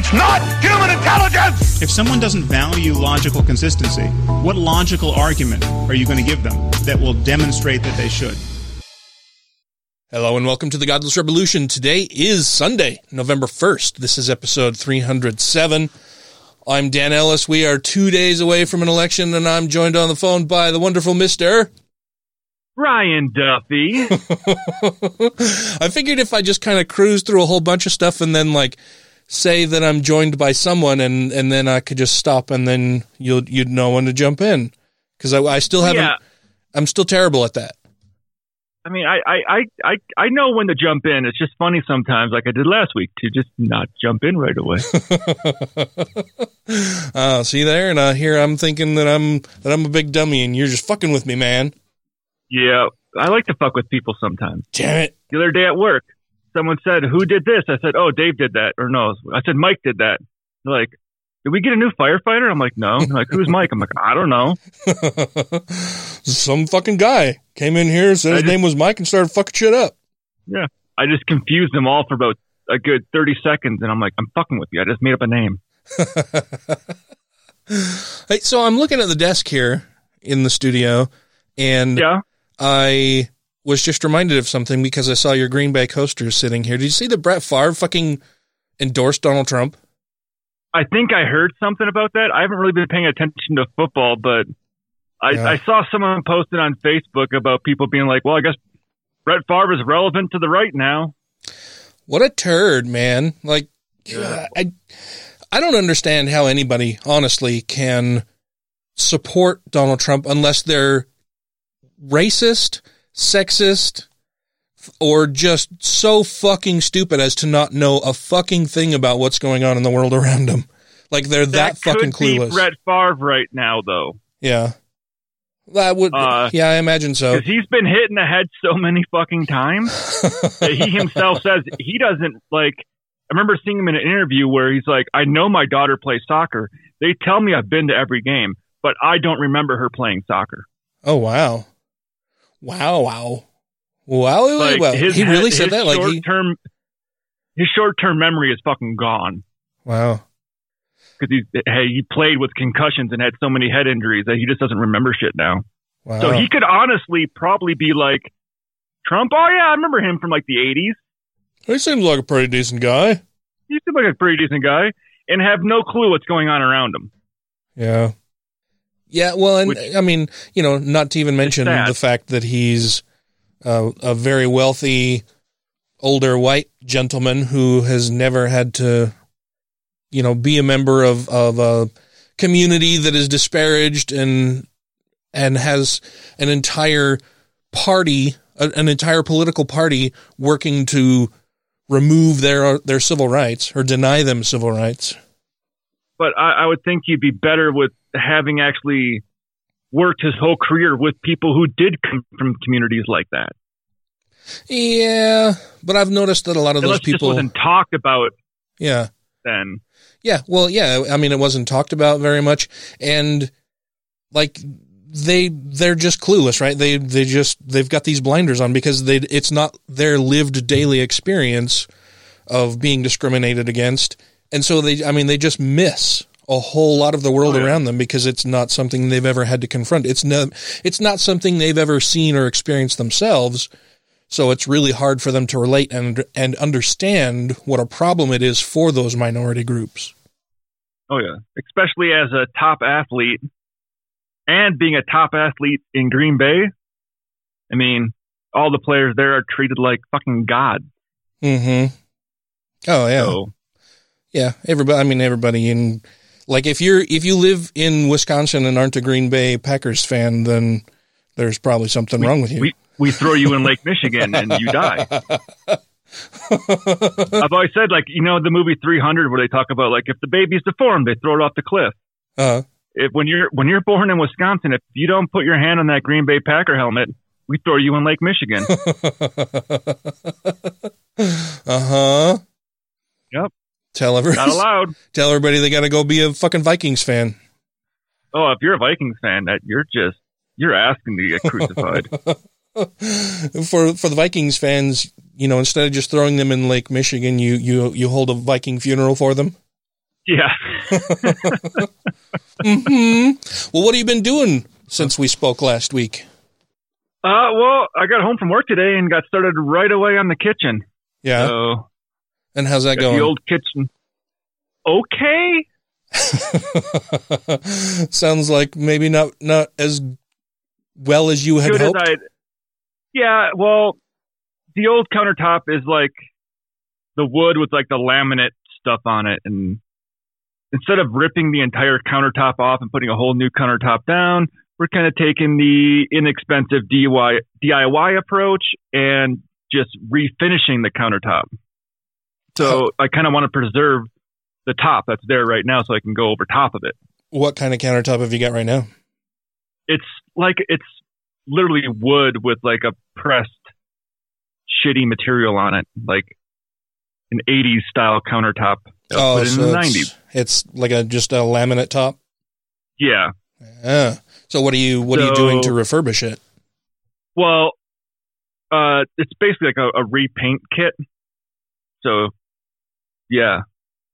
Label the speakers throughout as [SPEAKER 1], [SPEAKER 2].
[SPEAKER 1] It's not human intelligence!
[SPEAKER 2] If someone doesn't value logical consistency, what logical argument are you going to give them that will demonstrate that they should?
[SPEAKER 3] Hello and welcome to the Godless Revolution. Today is Sunday, November 1st. This is episode 307. I'm Dan Ellis. We are two days away from an election and I'm joined on the phone by the wonderful Mr.
[SPEAKER 4] Ryan Duffy.
[SPEAKER 3] I figured if I just kind of cruise through a whole bunch of stuff and then like say that I'm joined by someone and, and then I could just stop and then you'll, you'd know when to jump in. Cause I, I still haven't,
[SPEAKER 4] Yeah.
[SPEAKER 3] I'm still terrible at that.
[SPEAKER 4] I mean, I, I, I, I, I know when to jump in. It's just funny sometimes, like I did last week, to just not jump in right away.
[SPEAKER 3] uh, see there, and uh, here I'm thinking that I'm that I'm a big dummy, and you're just fucking with me, man.
[SPEAKER 4] yeah, I like to fuck with people sometimes.
[SPEAKER 3] Damn it!
[SPEAKER 4] The other day at work, someone said, "Who did this?" I said, "Oh, Dave did that." Or no, I said, "Mike did that." They're like, "Did we get a new firefighter?" I'm like, "No." They're like, "Who's Mike?" I'm like, "I don't know."
[SPEAKER 3] Some fucking guy came in here, said
[SPEAKER 4] I
[SPEAKER 3] his
[SPEAKER 4] just-
[SPEAKER 3] name was Mike, and started fucking shit up.
[SPEAKER 4] Yeah, I just confused them all for about a good thirty seconds, and I'm like, "I'm fucking with you. I just made up a name."
[SPEAKER 3] Hey, so I'm looking at the desk here in the studio, and
[SPEAKER 4] Yeah.
[SPEAKER 3] I was just reminded of something because I saw your Green Bay coaster sitting here. Did you see that Brett Favre fucking endorsed Donald Trump?
[SPEAKER 4] I think I heard something about that. I haven't really been paying attention to football, but I,
[SPEAKER 3] Yeah.
[SPEAKER 4] I saw someone posted on Facebook about people being like, "Well, I guess Brett Favre is relevant to the right now."
[SPEAKER 3] What a turd, man! Like, I, I don't understand how anybody honestly can support Donald Trump unless they're racist, sexist, or just so fucking stupid as to not know a fucking thing about what's going on in the world around them. Like they're that, fucking
[SPEAKER 4] could be
[SPEAKER 3] clueless.
[SPEAKER 4] Brett Favre right now, though,
[SPEAKER 3] yeah, that would.
[SPEAKER 4] Uh,
[SPEAKER 3] yeah, I imagine so.
[SPEAKER 4] because he's been hit in the head so many fucking times that he himself says he doesn't like. I remember seeing him in an interview where he's like, "I know my daughter plays soccer. They tell me I've been to every game, but I don't remember her playing soccer."
[SPEAKER 3] Oh wow, wow, wow, wow!
[SPEAKER 4] like
[SPEAKER 3] wow.
[SPEAKER 4] his
[SPEAKER 3] he really said that. Like
[SPEAKER 4] short
[SPEAKER 3] he,
[SPEAKER 4] term, his short term memory is fucking gone
[SPEAKER 3] wow.
[SPEAKER 4] because he hey he played with concussions and had so many head injuries that he just doesn't remember shit now.
[SPEAKER 3] Wow.
[SPEAKER 4] So he could honestly probably be like Trump. Oh yeah, I remember him from like the eighties.
[SPEAKER 3] he seems like a pretty decent guy.
[SPEAKER 4] He seems like a pretty decent guy and have no clue what's going on around him.
[SPEAKER 3] Yeah. Yeah, well, and
[SPEAKER 4] Which-
[SPEAKER 3] I mean, you know, not to even mention the fact that he's uh, a very wealthy, older white gentleman who has never had to, you know, be a member of of a community that is disparaged and and has an entire party, an entire political party working to remove their their civil rights or deny them civil rights.
[SPEAKER 4] But I, I would think you'd be better with having actually worked his whole career with people who did come from communities like that.
[SPEAKER 3] Yeah, but I've noticed that a lot of
[SPEAKER 4] Unless
[SPEAKER 3] those people.
[SPEAKER 4] wasn't talked about
[SPEAKER 3] Yeah,
[SPEAKER 4] then.
[SPEAKER 3] yeah. Well, yeah. I mean, it wasn't talked about very much, and like they they're just clueless, right? They they just they've got these blinders on because they it's not their lived daily experience of being discriminated against, and so they I mean they just miss a whole lot of the world
[SPEAKER 4] Oh, yeah.
[SPEAKER 3] around them because it's not something they've ever had to confront. It's no it's not something they've ever seen or experienced themselves. So it's really hard for them to relate and and understand what a problem it is for those minority groups.
[SPEAKER 4] Oh yeah, especially as a top athlete and being a top athlete in Green Bay. I mean, all the players there are treated like fucking god.
[SPEAKER 3] Mm-hmm. Oh yeah,
[SPEAKER 4] So
[SPEAKER 3] yeah. Everybody. I mean, everybody in like if you're if you live in Wisconsin and aren't a Green Bay Packers fan, then there's probably something wrong with you.
[SPEAKER 4] we we throw you in Lake Michigan and you die. I've always said, like, you know, the movie 300 where they talk about, like, if the baby's deformed, they throw it off the cliff.
[SPEAKER 3] Uh,
[SPEAKER 4] If when you're when you're born in Wisconsin, if you don't put your hand on that Green Bay Packer helmet, we throw you in Lake Michigan.
[SPEAKER 3] uh huh.
[SPEAKER 4] Yep.
[SPEAKER 3] Tell everybody.
[SPEAKER 4] Not allowed.
[SPEAKER 3] Tell everybody they got to go be a fucking Vikings fan.
[SPEAKER 4] Oh, if you're a Vikings fan, that you're just you're asking to get crucified.
[SPEAKER 3] for for the Vikings fans, you know, instead of just throwing them in Lake Michigan, you you you hold a Viking funeral for them.
[SPEAKER 4] yeah.
[SPEAKER 3] hmm Well, what have you been doing since we spoke last week?
[SPEAKER 4] Uh, well, I got home from work today and got started right away on the kitchen.
[SPEAKER 3] Yeah,
[SPEAKER 4] So
[SPEAKER 3] and how's that going?
[SPEAKER 4] the old kitchen. Okay.
[SPEAKER 3] Sounds like maybe not not as well as you had
[SPEAKER 4] Good
[SPEAKER 3] hoped.
[SPEAKER 4] Yeah. Well, the old countertop is like the wood with like the laminate stuff on it, and instead of ripping the entire countertop off and putting a whole new countertop down, we're kind of taking the inexpensive DIY DIY approach and just refinishing the countertop. So I kind of want to preserve the top that's there right now, so I can go over top of it.
[SPEAKER 3] What kind of countertop have you got right now?
[SPEAKER 4] It's like it's literally wood with like a pressed shitty material on it, like an 80s style countertop. Oh, in the
[SPEAKER 3] it's,
[SPEAKER 4] 90s.
[SPEAKER 3] it's like a just a laminate top.
[SPEAKER 4] Yeah.
[SPEAKER 3] Ah. So what are you what are you doing to refurbish it?
[SPEAKER 4] Well, uh, it's basically like a, a repaint kit. So, yeah,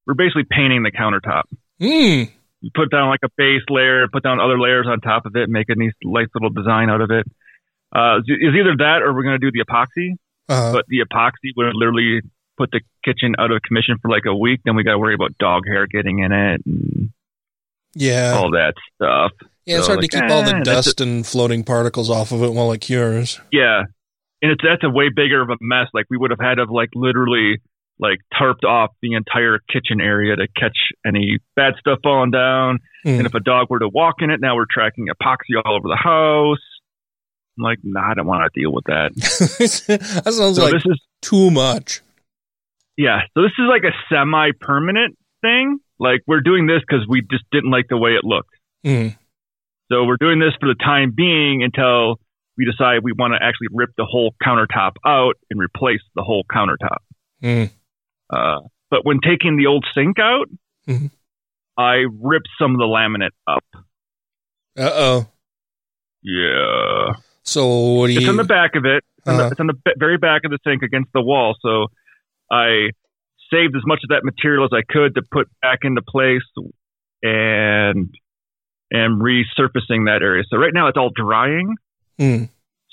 [SPEAKER 4] we're basically painting the countertop.
[SPEAKER 3] Hmm.
[SPEAKER 4] You put down like a base layer, put down other layers on top of it, make a nice, nice little design out of it. Uh, it's it's either that or we're going to do the epoxy.
[SPEAKER 3] Uh,
[SPEAKER 4] but the epoxy would literally put the kitchen out of commission for like a week. Then we got to worry about dog hair getting in it and
[SPEAKER 3] yeah.
[SPEAKER 4] all that stuff.
[SPEAKER 3] yeah, it's
[SPEAKER 4] so
[SPEAKER 3] hard
[SPEAKER 4] like,
[SPEAKER 3] to keep all
[SPEAKER 4] eh,
[SPEAKER 3] the
[SPEAKER 4] that's
[SPEAKER 3] dust and floating particles off of it while it cures.
[SPEAKER 4] Yeah, and it's that's a way bigger of a mess. Like we would have had to like literally like tarped off the entire kitchen area to catch any bad stuff falling down.
[SPEAKER 3] Hmm.
[SPEAKER 4] And if a dog were to walk in it, now we're tracking epoxy all over the house. I'm like, nah, I don't want to deal with that.
[SPEAKER 3] that sounds
[SPEAKER 4] So
[SPEAKER 3] like
[SPEAKER 4] this is
[SPEAKER 3] too much.
[SPEAKER 4] yeah. So this is like a semi-permanent thing. Like we're doing this because we just didn't like the way it looked.
[SPEAKER 3] Hmm.
[SPEAKER 4] So we're doing this for the time being until we decide we want to actually rip the whole countertop out and replace the whole countertop.
[SPEAKER 3] Hmm.
[SPEAKER 4] Uh, but when taking the old sink out,
[SPEAKER 3] Mhm.
[SPEAKER 4] I ripped some of the laminate up.
[SPEAKER 3] Uh oh.
[SPEAKER 4] Yeah.
[SPEAKER 3] So what do
[SPEAKER 4] It's
[SPEAKER 3] you?
[SPEAKER 4] on the back of it. It's on,
[SPEAKER 3] Uh-huh.
[SPEAKER 4] the, it's the very back of the sink against the wall. So I saved as much of that material as I could to put back into place and and resurfacing that area. So right now it's all drying.
[SPEAKER 3] Hmm.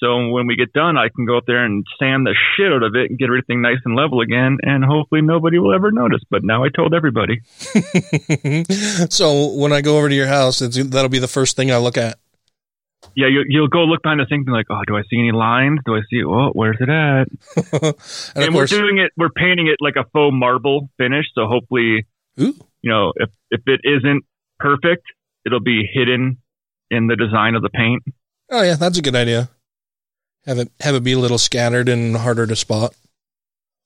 [SPEAKER 4] So when we get done, I can go up there and sand the shit out of it and get everything nice and level again, and hopefully nobody will ever notice. But now I told everybody.
[SPEAKER 3] so when I go over to your house, it's, that'll be the first thing I look at.
[SPEAKER 4] Yeah, you, you'll go look behind the sink and be like, oh, do I see any lines? Do I see? Oh, where's it at?
[SPEAKER 3] and
[SPEAKER 4] and we're doing it. We're painting it like a faux marble finish. So hopefully,
[SPEAKER 3] Ooh.
[SPEAKER 4] you know, if if it isn't perfect, it'll be hidden in the design of the paint.
[SPEAKER 3] oh yeah, that's a good idea. Have it have it be a little scattered and harder to spot.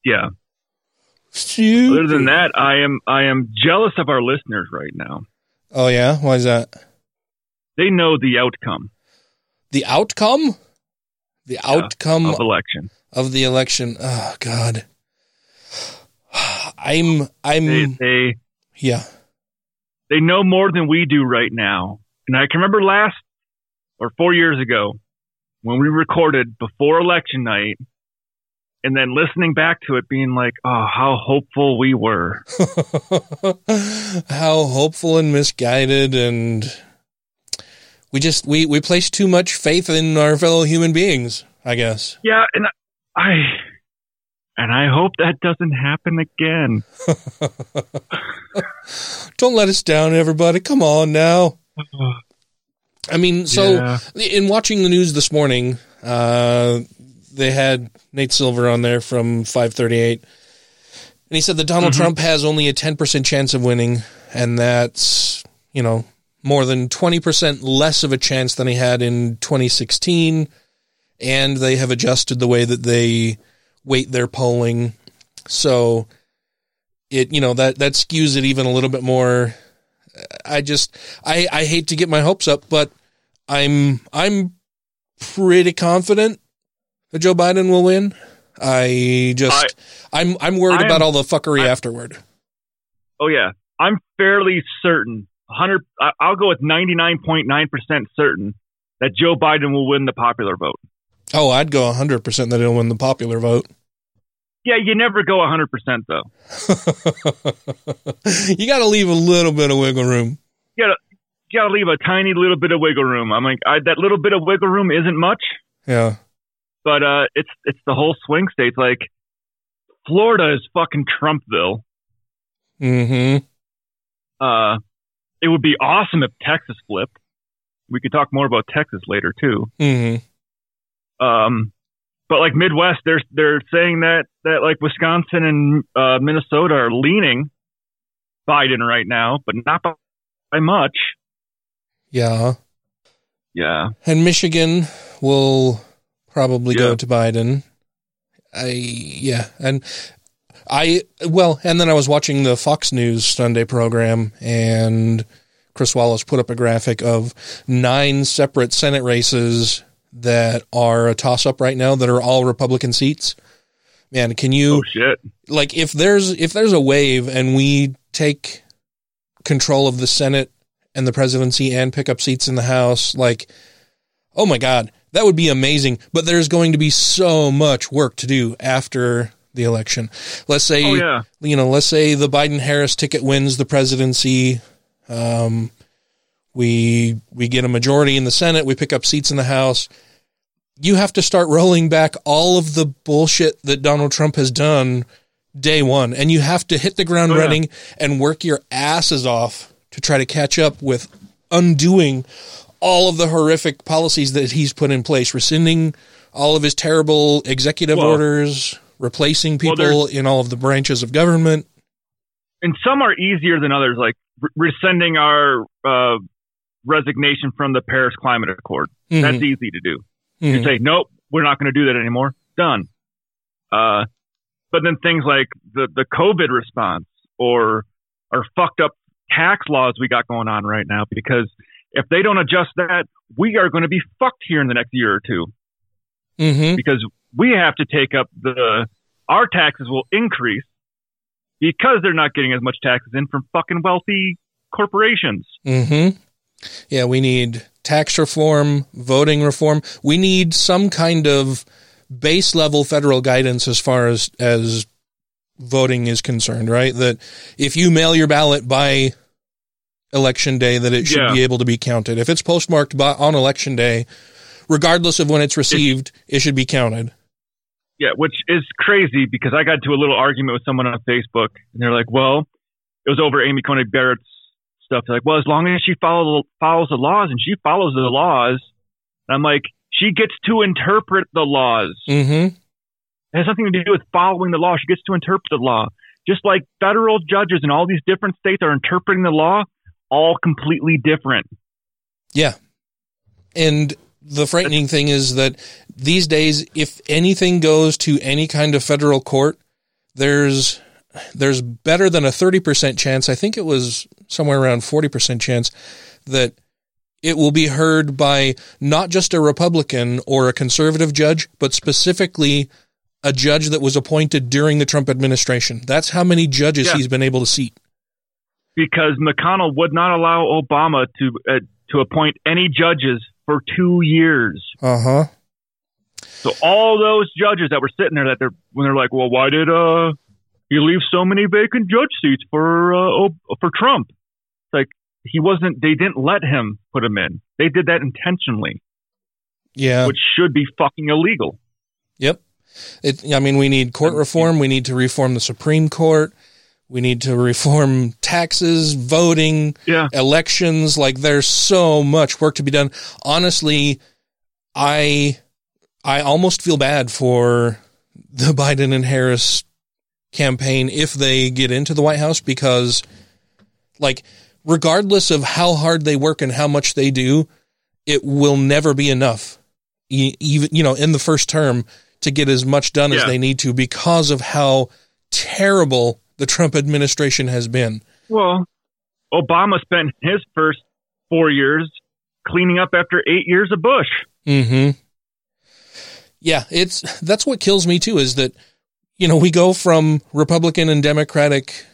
[SPEAKER 4] Yeah. Other than that, I am I am jealous of our listeners right now.
[SPEAKER 3] Oh yeah, why is that?
[SPEAKER 4] They know the outcome
[SPEAKER 3] The outcome? The outcome
[SPEAKER 4] of election.
[SPEAKER 3] of the election. Oh God. I'm I'm
[SPEAKER 4] They, they
[SPEAKER 3] yeah.
[SPEAKER 4] they know more than we do right now. And I can remember last or four years ago when we recorded before election night and then listening back to it being like, oh, how hopeful we were.
[SPEAKER 3] How hopeful and misguided and we just we we place too much faith in our fellow human beings, I guess.
[SPEAKER 4] Yeah. And I, and I hope that doesn't happen again.
[SPEAKER 3] Don't let us down, everybody. Come on now. Uh, I mean, so
[SPEAKER 4] Yeah.
[SPEAKER 3] in watching the news this morning, uh, they had Nate Silver on there from 538, and he said that Donald Trump has only a 10% chance of winning, and that's, you know, more than 20% less of a chance than he had in 2016, and they have adjusted the way that they weight their polling. So it, you know, that, that skews it even a little bit more I just I I hate to get my hopes up, but I'm I'm pretty confident that Joe Biden will win. I just I, am I'm, I'm worried
[SPEAKER 4] I
[SPEAKER 3] about all the fuckery
[SPEAKER 4] I-
[SPEAKER 3] afterward.
[SPEAKER 4] Oh yeah, I'm fairly certain. Hundred. I- I'll go with ninety nine point nine percent certain that Joe Biden will win the popular vote.
[SPEAKER 3] Oh, I'd go 100% that he'll win the popular vote.
[SPEAKER 4] Yeah, you never go hundred percent though.
[SPEAKER 3] you got to leave a little bit of wiggle room.
[SPEAKER 4] You you gotta leave a tiny little bit of wiggle room. I'm like, I, that little bit of wiggle room isn't much,
[SPEAKER 3] Yeah.
[SPEAKER 4] but uh, it's it's the whole swing states. Like Florida is fucking Trumpville.
[SPEAKER 3] Mhm.
[SPEAKER 4] Uh, it would be awesome if Texas flipped. We could talk more about Texas later too.
[SPEAKER 3] Mhm.
[SPEAKER 4] Um, but like Midwest, they're they're saying that that like Wisconsin and uh, Minnesota are leaning Biden right now, but not by, by much.
[SPEAKER 3] Yeah.
[SPEAKER 4] Yeah,
[SPEAKER 3] And Michigan will probably go to Biden. I yeah, and I well, and then I was watching the Fox News Sunday program, and Chris Wallace put up a graphic of nine separate Senate races that are a toss up right now that are all Republican seats. Man, can you
[SPEAKER 4] oh shit.
[SPEAKER 3] like if there's if there's a wave and we take control of the Senate and the presidency and pick up seats in the House, like oh my god, that would be amazing. But there's going to be so much work to do after the election. Let's say
[SPEAKER 4] Oh yeah.
[SPEAKER 3] you know, let's say the Biden Harris ticket wins the presidency. Um, we we get a majority in the Senate. We pick up seats in the House. You have to start rolling back all of the bullshit that Donald Trump has done day one, and you have to hit the ground
[SPEAKER 4] Oh, yeah.
[SPEAKER 3] running and work your asses off to try to catch up with undoing all of the horrific policies that he's put in place, rescinding all of his terrible executive
[SPEAKER 4] Well-
[SPEAKER 3] orders, replacing
[SPEAKER 4] Well,
[SPEAKER 3] people in all of the branches of government.
[SPEAKER 4] And some are easier than others, like re- rescinding our uh, resignation from the Paris Climate Accord. That's
[SPEAKER 3] Mhm.
[SPEAKER 4] easy to do.
[SPEAKER 3] Mhm.
[SPEAKER 4] You say, nope, we're not going to do that anymore. Done. Uh, but then things like the, the COVID response or our fucked up tax laws we got going on right now, because if they don't adjust that, we are going to be fucked here in the next year or two
[SPEAKER 3] Mhm.
[SPEAKER 4] because we have to take up the, our taxes will increase because they're not getting as much taxes in from fucking wealthy corporations.
[SPEAKER 3] Mm-hmm. Yeah, we need tax reform, voting reform. We need some kind of base level federal guidance as far as as voting is concerned, right? That if you mail your ballot by election day, that it should
[SPEAKER 4] Yeah.
[SPEAKER 3] be able to be counted. If it's postmarked by, on election day, regardless of when it's received, it should be counted.
[SPEAKER 4] Yeah, which is crazy because I got into a little argument with someone on Facebook, and they're like, "Well, it was over Amy Coney Barrett's stuff." They're like, "Well, as long as she follows follows the laws, and she follows the laws," I'm like, "She gets to interpret the laws.
[SPEAKER 3] Mm-hmm.
[SPEAKER 4] It has nothing to do with following the law. She gets to interpret the law, just like federal judges in all these different states are interpreting the law, all completely different."
[SPEAKER 3] Yeah. And the frightening thing is that these days, if anything goes to any kind of federal court, there's there's better than a 30% chance, I think it was somewhere around 40% chance that it will be heard by not just a Republican or a conservative judge, but specifically a judge that was appointed during the Trump administration. That's how many judges
[SPEAKER 4] Yeah.
[SPEAKER 3] he's been able to seat.
[SPEAKER 4] because McConnell would not allow Obama to uh, to appoint any judges for two years.
[SPEAKER 3] Uh huh.
[SPEAKER 4] So all those judges that were sitting there, that they're when they're like, well, why did uh he leave so many vacant judge seats for uh, for Trump? It's like he wasn't. They didn't let him put him in. They did that intentionally,
[SPEAKER 3] Yeah.
[SPEAKER 4] which should be fucking illegal.
[SPEAKER 3] Yep. It, I mean, we need court reform. We need to reform the Supreme Court. We need to reform taxes, voting,
[SPEAKER 4] Yeah.
[SPEAKER 3] elections. Like, there's so much work to be done. Honestly, I, I almost feel bad for the Biden and Harris campaign if they get into the White House because, like, regardless of how hard they work and how much they do, it will never be enough. Even you know, in the first term, to get as much done as they need to because of how terrible the Trump administration has been.
[SPEAKER 4] Well, Obama spent his first four years cleaning up after eight years of Bush.
[SPEAKER 3] Mm-hmm. Yeah, it's that's what kills me too. Is that you know we go from Republican and Democratic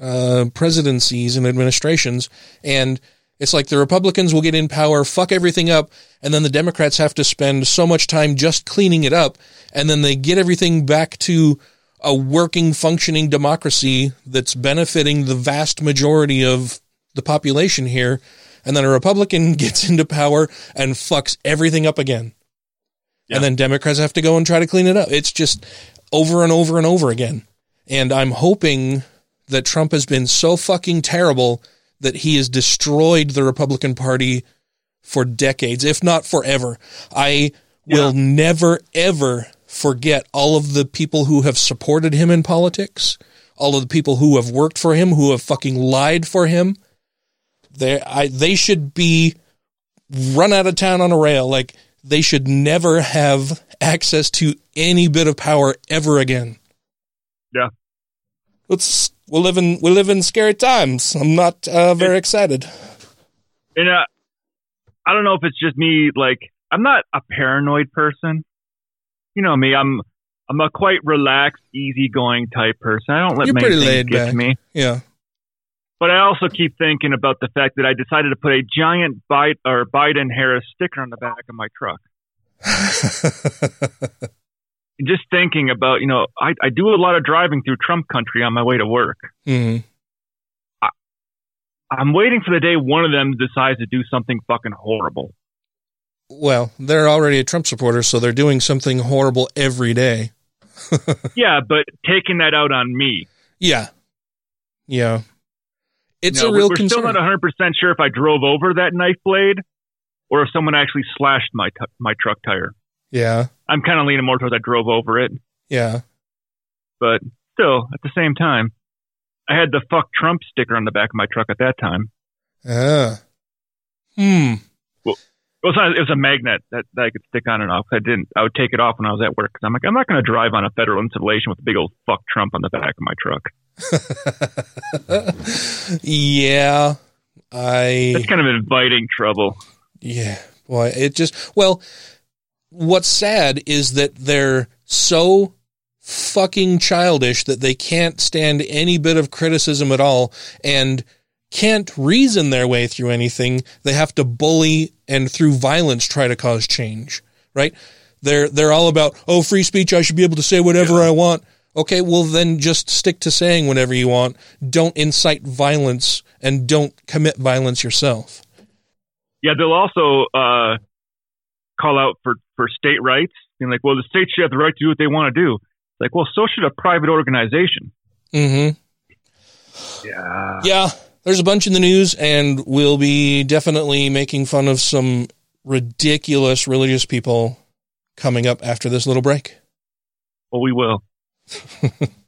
[SPEAKER 3] uh, presidencies and administrations, and it's like the Republicans will get in power, fuck everything up, and then the Democrats have to spend so much time just cleaning it up, and then they get everything back to a working, functioning democracy that's benefiting the vast majority of the population here. And then a Republican gets into power and fucks everything up again. And then Democrats have to go and try to clean it up. It's just over and over and over again. And I'm hoping that Trump has been so fucking terrible that he has destroyed the Republican Party for decades, if not forever. I will never, ever forget all of the people who have supported him in politics, all of the people who have worked for him, who have fucking lied for him. They, I, they should be run out of town on a rail. Like they should never have access to any bit of power ever again.
[SPEAKER 4] Yeah.
[SPEAKER 3] Let's we live in we live in scary times. I'm not uh, very excited.
[SPEAKER 4] And uh, I don't know if it's just me. Like, I'm not a paranoid person. You know me. I'm I'm a quite relaxed, easygoing type person. I don't let
[SPEAKER 3] You're
[SPEAKER 4] many
[SPEAKER 3] pretty
[SPEAKER 4] things get
[SPEAKER 3] back.
[SPEAKER 4] to me.
[SPEAKER 3] Yeah.
[SPEAKER 4] But I also keep thinking about the fact that I decided to put a giant Biden or Biden Harris sticker on the back of my truck. Just thinking about, you know, I, I do a lot of driving through Trump country on my way to work.
[SPEAKER 3] hmm
[SPEAKER 4] I'm waiting for the day one of them decides to do something fucking horrible.
[SPEAKER 3] Well, they're already a Trump supporter, so they're doing something horrible every day.
[SPEAKER 4] yeah, but taking that out on me.
[SPEAKER 3] Yeah. Yeah. It's
[SPEAKER 4] know,
[SPEAKER 3] a real
[SPEAKER 4] we're
[SPEAKER 3] concern.
[SPEAKER 4] still not 100% sure if I drove over that knife blade or if someone actually slashed my t- my truck tire.
[SPEAKER 3] yeah.
[SPEAKER 4] I'm kind of leaning more towards I drove over it,
[SPEAKER 3] Yeah.
[SPEAKER 4] but still, at the same time, I had the fuck Trump sticker on the back of my truck at that time.
[SPEAKER 3] Ah. Hmm.
[SPEAKER 4] Well, it was, not, it was a magnet that, that I could stick on and off. I didn't. I would take it off when I was at work because I'm like, I'm not going to drive on a federal installation with a big old fuck Trump on the back of my truck.
[SPEAKER 3] yeah. I
[SPEAKER 4] That's kind of inviting trouble.
[SPEAKER 3] Yeah, boy, it just well, what's sad is that they're so fucking childish that they can't stand any bit of criticism at all and can't reason their way through anything. They have to bully and through violence try to cause change, right? They're they're all about, "Oh, free speech, I should be able to say whatever I want." Okay, well then just stick to saying whatever you want. Don't incite violence and don't commit violence yourself.
[SPEAKER 4] Yeah, they'll also uh, call out for, for state rights. And like, well, the states should have the right to do what they want to do. It's like, well, so should a private organization.
[SPEAKER 3] Mhm.
[SPEAKER 4] Yeah.
[SPEAKER 3] Yeah, there's a bunch in the news, and we'll be definitely making fun of some ridiculous religious people coming up after this little break.
[SPEAKER 4] Well, we will.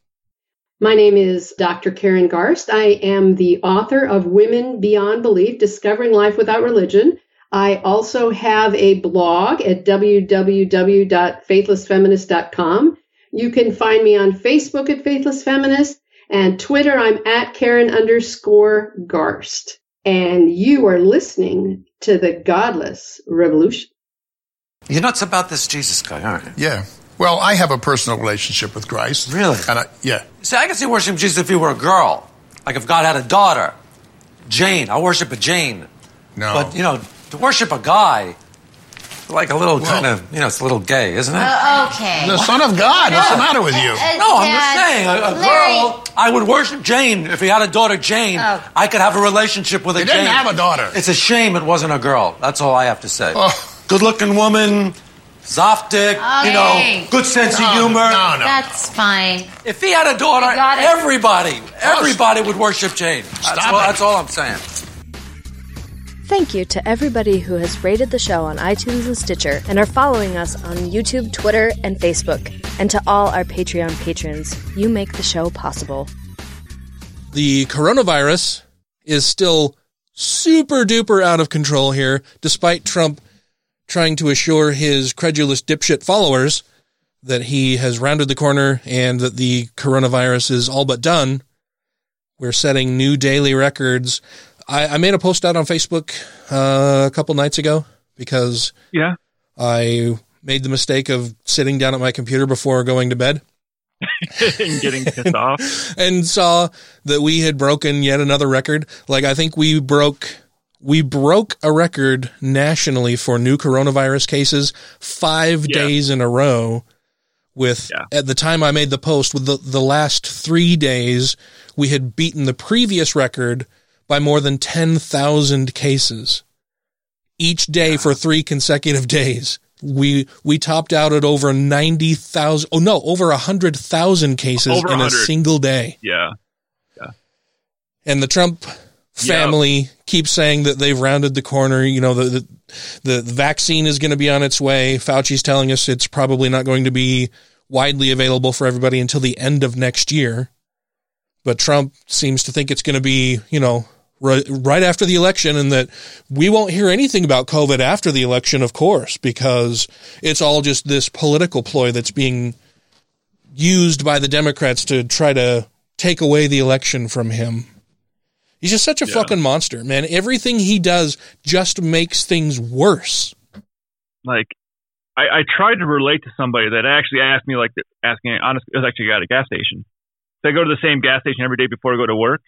[SPEAKER 5] My name is Dr. Karen Garst. I am the author of Women Beyond Belief Discovering Life Without Religion. I also have a blog at www.faithlessfeminist.com. You can find me on Facebook at Faithless Feminist and Twitter, I'm at Karen underscore Garst. And you are listening to the Godless Revolution.
[SPEAKER 6] You're nuts about this Jesus guy, aren't you?
[SPEAKER 7] Yeah. Well, I have a personal relationship with Christ.
[SPEAKER 6] Really?
[SPEAKER 7] And I, yeah.
[SPEAKER 6] See, I can see worshiping Jesus if he were a girl. Like if God had a daughter. Jane. I worship a Jane.
[SPEAKER 7] No.
[SPEAKER 6] But, you know, to worship a guy, like a little kind of, you know, it's a little gay, isn't it?
[SPEAKER 8] Uh, okay.
[SPEAKER 7] The Son of God. What's the matter with you?
[SPEAKER 8] Uh,
[SPEAKER 6] no, I'm just saying, a, a girl, I would worship Jane. If he had a daughter, Jane,
[SPEAKER 8] Oh.
[SPEAKER 6] I could have a relationship with a
[SPEAKER 7] He
[SPEAKER 6] Jane.
[SPEAKER 7] didn't have a daughter.
[SPEAKER 6] It's a shame it wasn't a girl. That's all I have to say.
[SPEAKER 7] Oh.
[SPEAKER 6] Good looking woman, soft dick, you know, good sense
[SPEAKER 7] No,
[SPEAKER 6] of humor.
[SPEAKER 7] no, no.
[SPEAKER 8] That's fine.
[SPEAKER 6] If he had a daughter,
[SPEAKER 8] You
[SPEAKER 6] everybody, everybody would worship Jane. That's,
[SPEAKER 7] Stop
[SPEAKER 6] all, that's all I'm saying.
[SPEAKER 9] Thank you to everybody who has rated the show on iTunes and Stitcher and are following us on YouTube, Twitter, and Facebook. And to all our Patreon patrons, you make the show possible.
[SPEAKER 3] The coronavirus is still super duper out of control here, despite Trump trying to assure his credulous dipshit followers that he has rounded the corner and that the coronavirus is all but done. We're setting new daily records. I, I made a post out on Facebook uh, a couple nights ago because
[SPEAKER 4] Yeah.
[SPEAKER 3] I made the mistake of sitting down at my computer before going to bed
[SPEAKER 4] and getting pissed off.
[SPEAKER 3] and saw that we had broken yet another record. Like I think we broke we broke a record nationally for new coronavirus cases 5
[SPEAKER 4] Yeah.
[SPEAKER 3] days in a row with
[SPEAKER 4] Yeah.
[SPEAKER 3] at the time I made the post with the the last 3 days we had beaten the previous record by more than 10,000 cases each day for 3 consecutive days. We we topped out at over 90,000 oh no, over 100,000 cases
[SPEAKER 4] Over
[SPEAKER 3] in a single day.
[SPEAKER 4] Yeah.
[SPEAKER 3] And the Trump family keeps saying that they've rounded the corner. You know, the, the, the vaccine is going to be on its way. Fauci's telling us it's probably not going to be widely available for everybody until the end of next year. But Trump seems to think it's going to be, you know, right, right after the election and that we won't hear anything about COVID after the election, of course, because it's all just this political ploy that's being used by the Democrats to try to take away the election from him. He's just such a
[SPEAKER 4] Yeah.
[SPEAKER 3] fucking monster, man. Everything he does just makes things worse.
[SPEAKER 4] Like, I, I tried to relate to somebody that actually asked me, like, asking, honestly, it was actually at a gas station. So I go to the same gas station every day before I go to work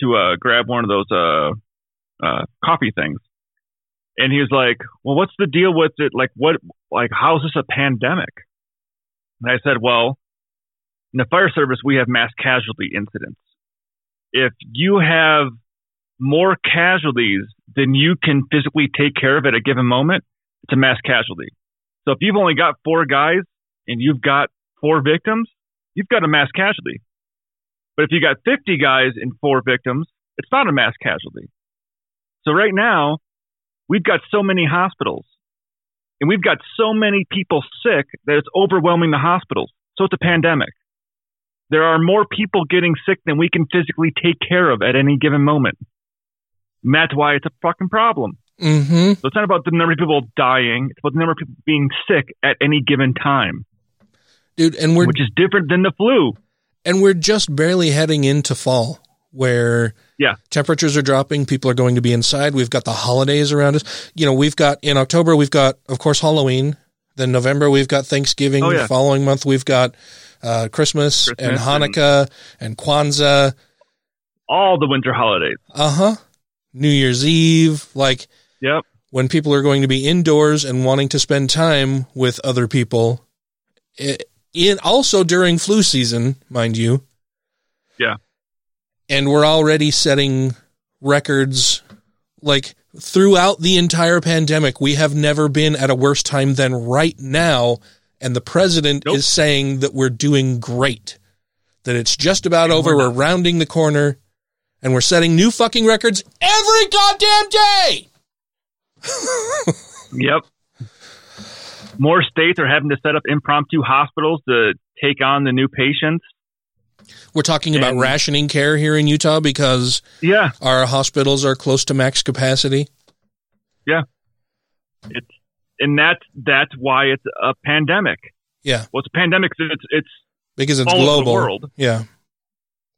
[SPEAKER 4] to uh, grab one of those uh, uh, coffee things. And he was like, well, what's the deal with it? Like, what, like, how is this a pandemic? And I said, well, in the fire service, we have mass casualty incidents. If you have more casualties than you can physically take care of at a given moment, it's a mass casualty. So if you've only got four guys and you've got four victims, you've got a mass casualty. But if you got 50 guys and four victims, it's not a mass casualty. So right now, we've got so many hospitals and we've got so many people sick that it's overwhelming the hospitals. So it's a pandemic. There are more people getting sick than we can physically take care of at any given moment. And that's why it's a fucking problem.
[SPEAKER 3] Mm-hmm.
[SPEAKER 4] So it's not about the number of people dying, it's about the number of people being sick at any given time,
[SPEAKER 3] Dude, and we're
[SPEAKER 4] which is different than the flu.
[SPEAKER 3] and we're just barely heading into fall where
[SPEAKER 4] Yeah.
[SPEAKER 3] temperatures are dropping, people are going to be inside. We've got the holidays around us. You know, we've got in October we've got of course Halloween, then November we've got Thanksgiving,
[SPEAKER 4] Oh, yeah.
[SPEAKER 3] the following month we've got uh, Christmas, and Hanukkah and, Kwanzaa.
[SPEAKER 4] All the winter holidays.
[SPEAKER 3] Uh-huh. New Year's Eve, like
[SPEAKER 4] Yep.
[SPEAKER 3] when people are going to be indoors and wanting to spend time with other people. I- In also during flu season, mind you.
[SPEAKER 4] Yeah.
[SPEAKER 3] And we're already setting records like throughout the entire pandemic. We have never been at a worse time than right now. And the president
[SPEAKER 4] Nope.
[SPEAKER 3] is saying that we're doing great, that it's just about over.
[SPEAKER 4] we're
[SPEAKER 3] We're rounding the corner and we're setting new fucking records every goddamn day.
[SPEAKER 4] Yep. More states are having to set up impromptu hospitals to take on the new patients.
[SPEAKER 3] We're talking about rationing care here in Utah because
[SPEAKER 4] Yeah.
[SPEAKER 3] our hospitals are close to max capacity. Yeah.
[SPEAKER 4] It's and that's that's why it's a pandemic.
[SPEAKER 3] Yeah,
[SPEAKER 4] Well, it's a pandemic. It's it's.
[SPEAKER 3] because it's
[SPEAKER 4] All over the
[SPEAKER 3] global.
[SPEAKER 4] world.
[SPEAKER 3] Yeah.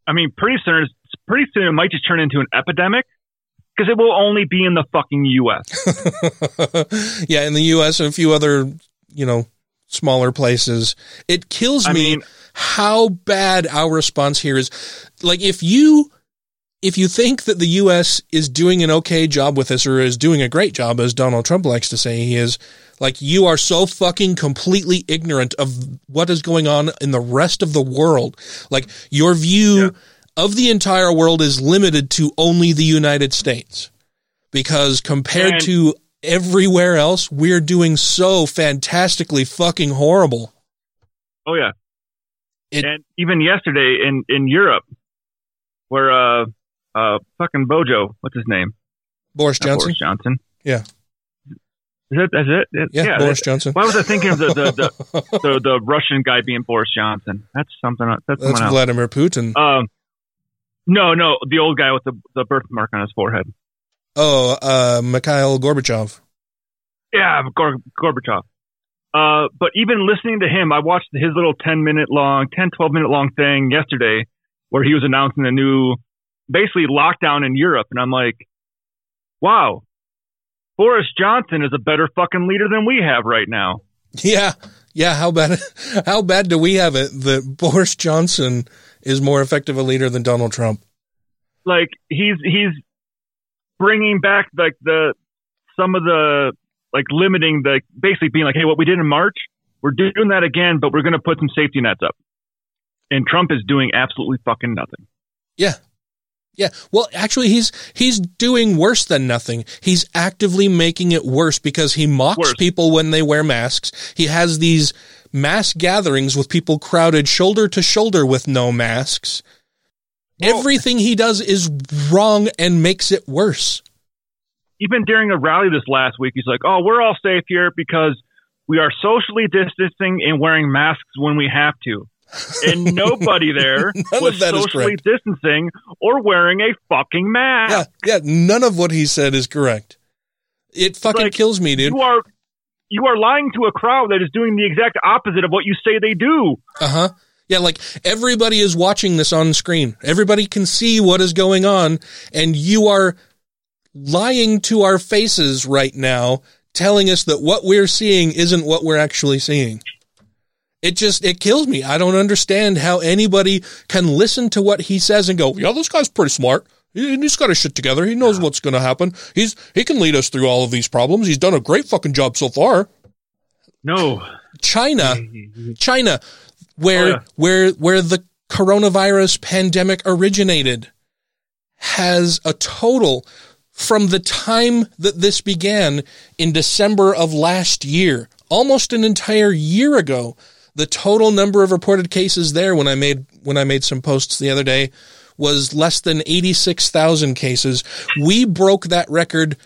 [SPEAKER 4] I mean, pretty soon, it's- pretty soon it might just turn into an epidemic because it will only be in the fucking U.S.
[SPEAKER 3] yeah, in the US and a few other, you know, smaller places. It kills
[SPEAKER 4] I
[SPEAKER 3] me
[SPEAKER 4] mean-
[SPEAKER 3] how bad our response here is. Like if you if you think that the US is doing an okay job with this or is doing a great job as Donald Trump likes to say he is, like you are so fucking completely ignorant of what is going on in the rest of the world. Like your view of the entire world is limited to only the United States. Because compared
[SPEAKER 4] And-
[SPEAKER 3] to everywhere else, we're doing so fantastically fucking horrible.
[SPEAKER 4] Oh yeah.
[SPEAKER 3] It-
[SPEAKER 4] and even yesterday in in Europe, where uh uh fucking Bojo, what's his name?
[SPEAKER 3] Boris Johnson?
[SPEAKER 4] Boris Johnson.
[SPEAKER 3] Yeah.
[SPEAKER 4] Is it? Is it? it
[SPEAKER 3] Yeah, Boris Johnson.
[SPEAKER 4] Why was I thinking of the the, the, the the Russian guy being Boris Johnson? That's something. That's,
[SPEAKER 3] That's. Vladimir Putin.
[SPEAKER 4] Um, no, no, the old guy with the the birthmark on his forehead.
[SPEAKER 3] oh, uh, Mikhail Gorbachev.
[SPEAKER 4] Yeah, Gor- Gorbachev. Uh, but even listening to him, I watched his little 10 minute long, 10, 12 minute long thing yesterday where he was announcing the new basically lockdown in Europe, and I'm like, wow, Boris Johnson is a better fucking leader than we have right now.
[SPEAKER 3] Yeah, yeah. How bad? How bad do we have it that Boris Johnson is more effective a leader than Donald Trump?
[SPEAKER 4] Like he's he's bringing back like the some of the like limiting the basically being like, hey, what we did in March, we're doing that again, but we're going to put some safety nets up. And Trump is doing absolutely fucking nothing.
[SPEAKER 3] Yeah. Yeah. Well, actually he's he's doing worse than nothing. He's actively making it worse because he mocks
[SPEAKER 4] Worse.
[SPEAKER 3] people when they wear masks. He has these mass gatherings with people crowded shoulder to shoulder with no masks. Everything he does is wrong and makes it worse.
[SPEAKER 4] Even during a rally this last week, he's like, oh, we're all safe here because we are socially distancing and wearing masks when we have to. And nobody there was
[SPEAKER 3] of that is
[SPEAKER 4] socially distancing or wearing a fucking mask.
[SPEAKER 3] Yeah, yeah, none of what he said is correct. It fucking
[SPEAKER 4] Like,
[SPEAKER 3] kills me, dude.
[SPEAKER 4] You are you are lying to a crowd that is doing the exact opposite of what you say they do.
[SPEAKER 3] Uh huh. Yeah, like everybody is watching this on screen. Everybody can see what is going on, and you are lying to our faces right now, telling us that what we're seeing isn't what we're actually seeing. It just it kills me. I don't understand how anybody can listen to what he says and go, "Yeah, this guy's pretty smart. He- He's got his shit together. He knows what's going to happen. He's he can lead us through all of these problems. He's done a great fucking job so far."
[SPEAKER 4] No.
[SPEAKER 3] China, China, where
[SPEAKER 4] Oh, yeah.
[SPEAKER 3] where where the coronavirus pandemic originated, has a total from the time that this began in December of last year, almost an entire year ago. The total number of reported cases there when I made when I made some posts the other day was less than 86,000 cases. We broke that record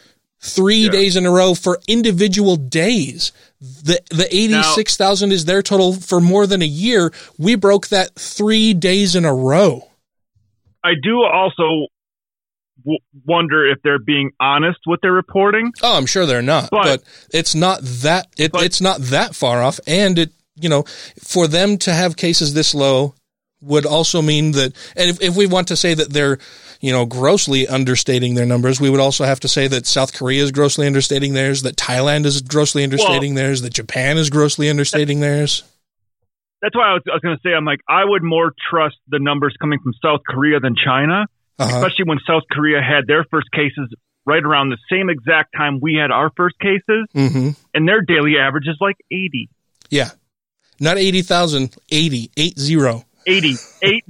[SPEAKER 3] 3 days in a row for individual days. The the 86,000 is their total for more than a year. We broke that 3 days in a row.
[SPEAKER 4] I do also w- wonder if they're being honest with their reporting.
[SPEAKER 3] Oh, I'm sure they're not, but,
[SPEAKER 4] But-
[SPEAKER 3] it's not that it, it's not that far off, and it you know for them to have cases this low would also mean that, and if, if we want to say that they're you know grossly understating their numbers, we would also have to say that South Korea is grossly understating theirs, that Thailand is grossly understating theirs, that Japan is grossly understating theirs.
[SPEAKER 4] That's why I was, was going to say, I'm like, I would more trust the numbers coming from South Korea than China,
[SPEAKER 3] Uh-huh.
[SPEAKER 4] especially when South Korea had their first cases right around the same exact time we had our first cases,
[SPEAKER 3] Mm-hmm.
[SPEAKER 4] and their daily average is like 80.
[SPEAKER 3] Yeah, not eighty thousand, eighty, eight zero.
[SPEAKER 4] 80, 80.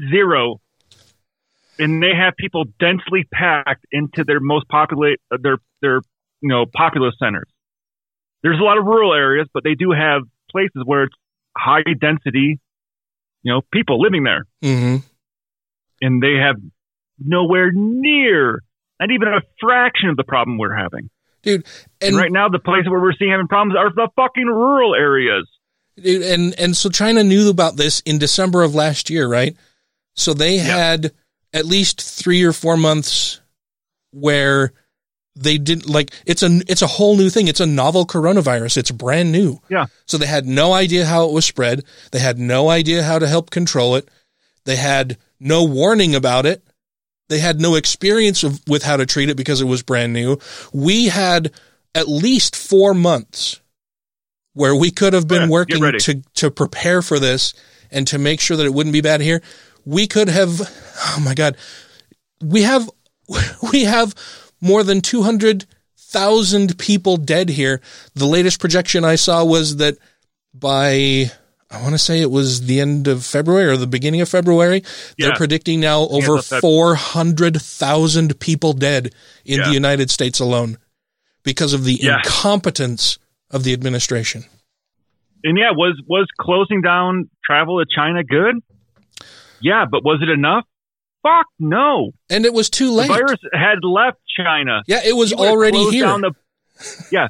[SPEAKER 4] And they have people densely packed into their most populate, uh, their, their, you know, populous centers. There's a lot of rural areas, but they do have places where it's high density, you know, people living there.
[SPEAKER 3] Mm-hmm.
[SPEAKER 4] And they have nowhere near, not even a fraction of the problem we're having.
[SPEAKER 3] Dude,
[SPEAKER 4] And, right now, the places where we're seeing having problems are the fucking rural areas.
[SPEAKER 3] And and so China knew about this in December of last year, right? So they had at least three or four months where they didn't like it's a it's a whole new thing. It's a novel coronavirus. It's brand new.
[SPEAKER 4] Yeah.
[SPEAKER 3] So they had no idea how it was spread. They had no idea how to help control it. They had no warning about it. They had no experience of, with how to treat it because it was brand new. We had at least four months where we could have been
[SPEAKER 4] Yeah,
[SPEAKER 3] working to, to prepare for this and to make sure that it wouldn't be bad here. We could have, oh my God, we have, we have more than 200,000 people dead here. The latest projection I saw was that by, I want to say it was the end of February or the beginning of February. They're predicting now over
[SPEAKER 4] of
[SPEAKER 3] 400,000 people dead in
[SPEAKER 4] Yeah.
[SPEAKER 3] the United States alone because of the
[SPEAKER 4] Yeah.
[SPEAKER 3] incompetence of the administration.
[SPEAKER 4] And yeah, was was closing down travel to China good? Yeah, but was it enough? Fuck no.
[SPEAKER 3] And it was too late.
[SPEAKER 4] The virus had left China.
[SPEAKER 3] Yeah, it was
[SPEAKER 4] He
[SPEAKER 3] already here.
[SPEAKER 4] down the- yeah.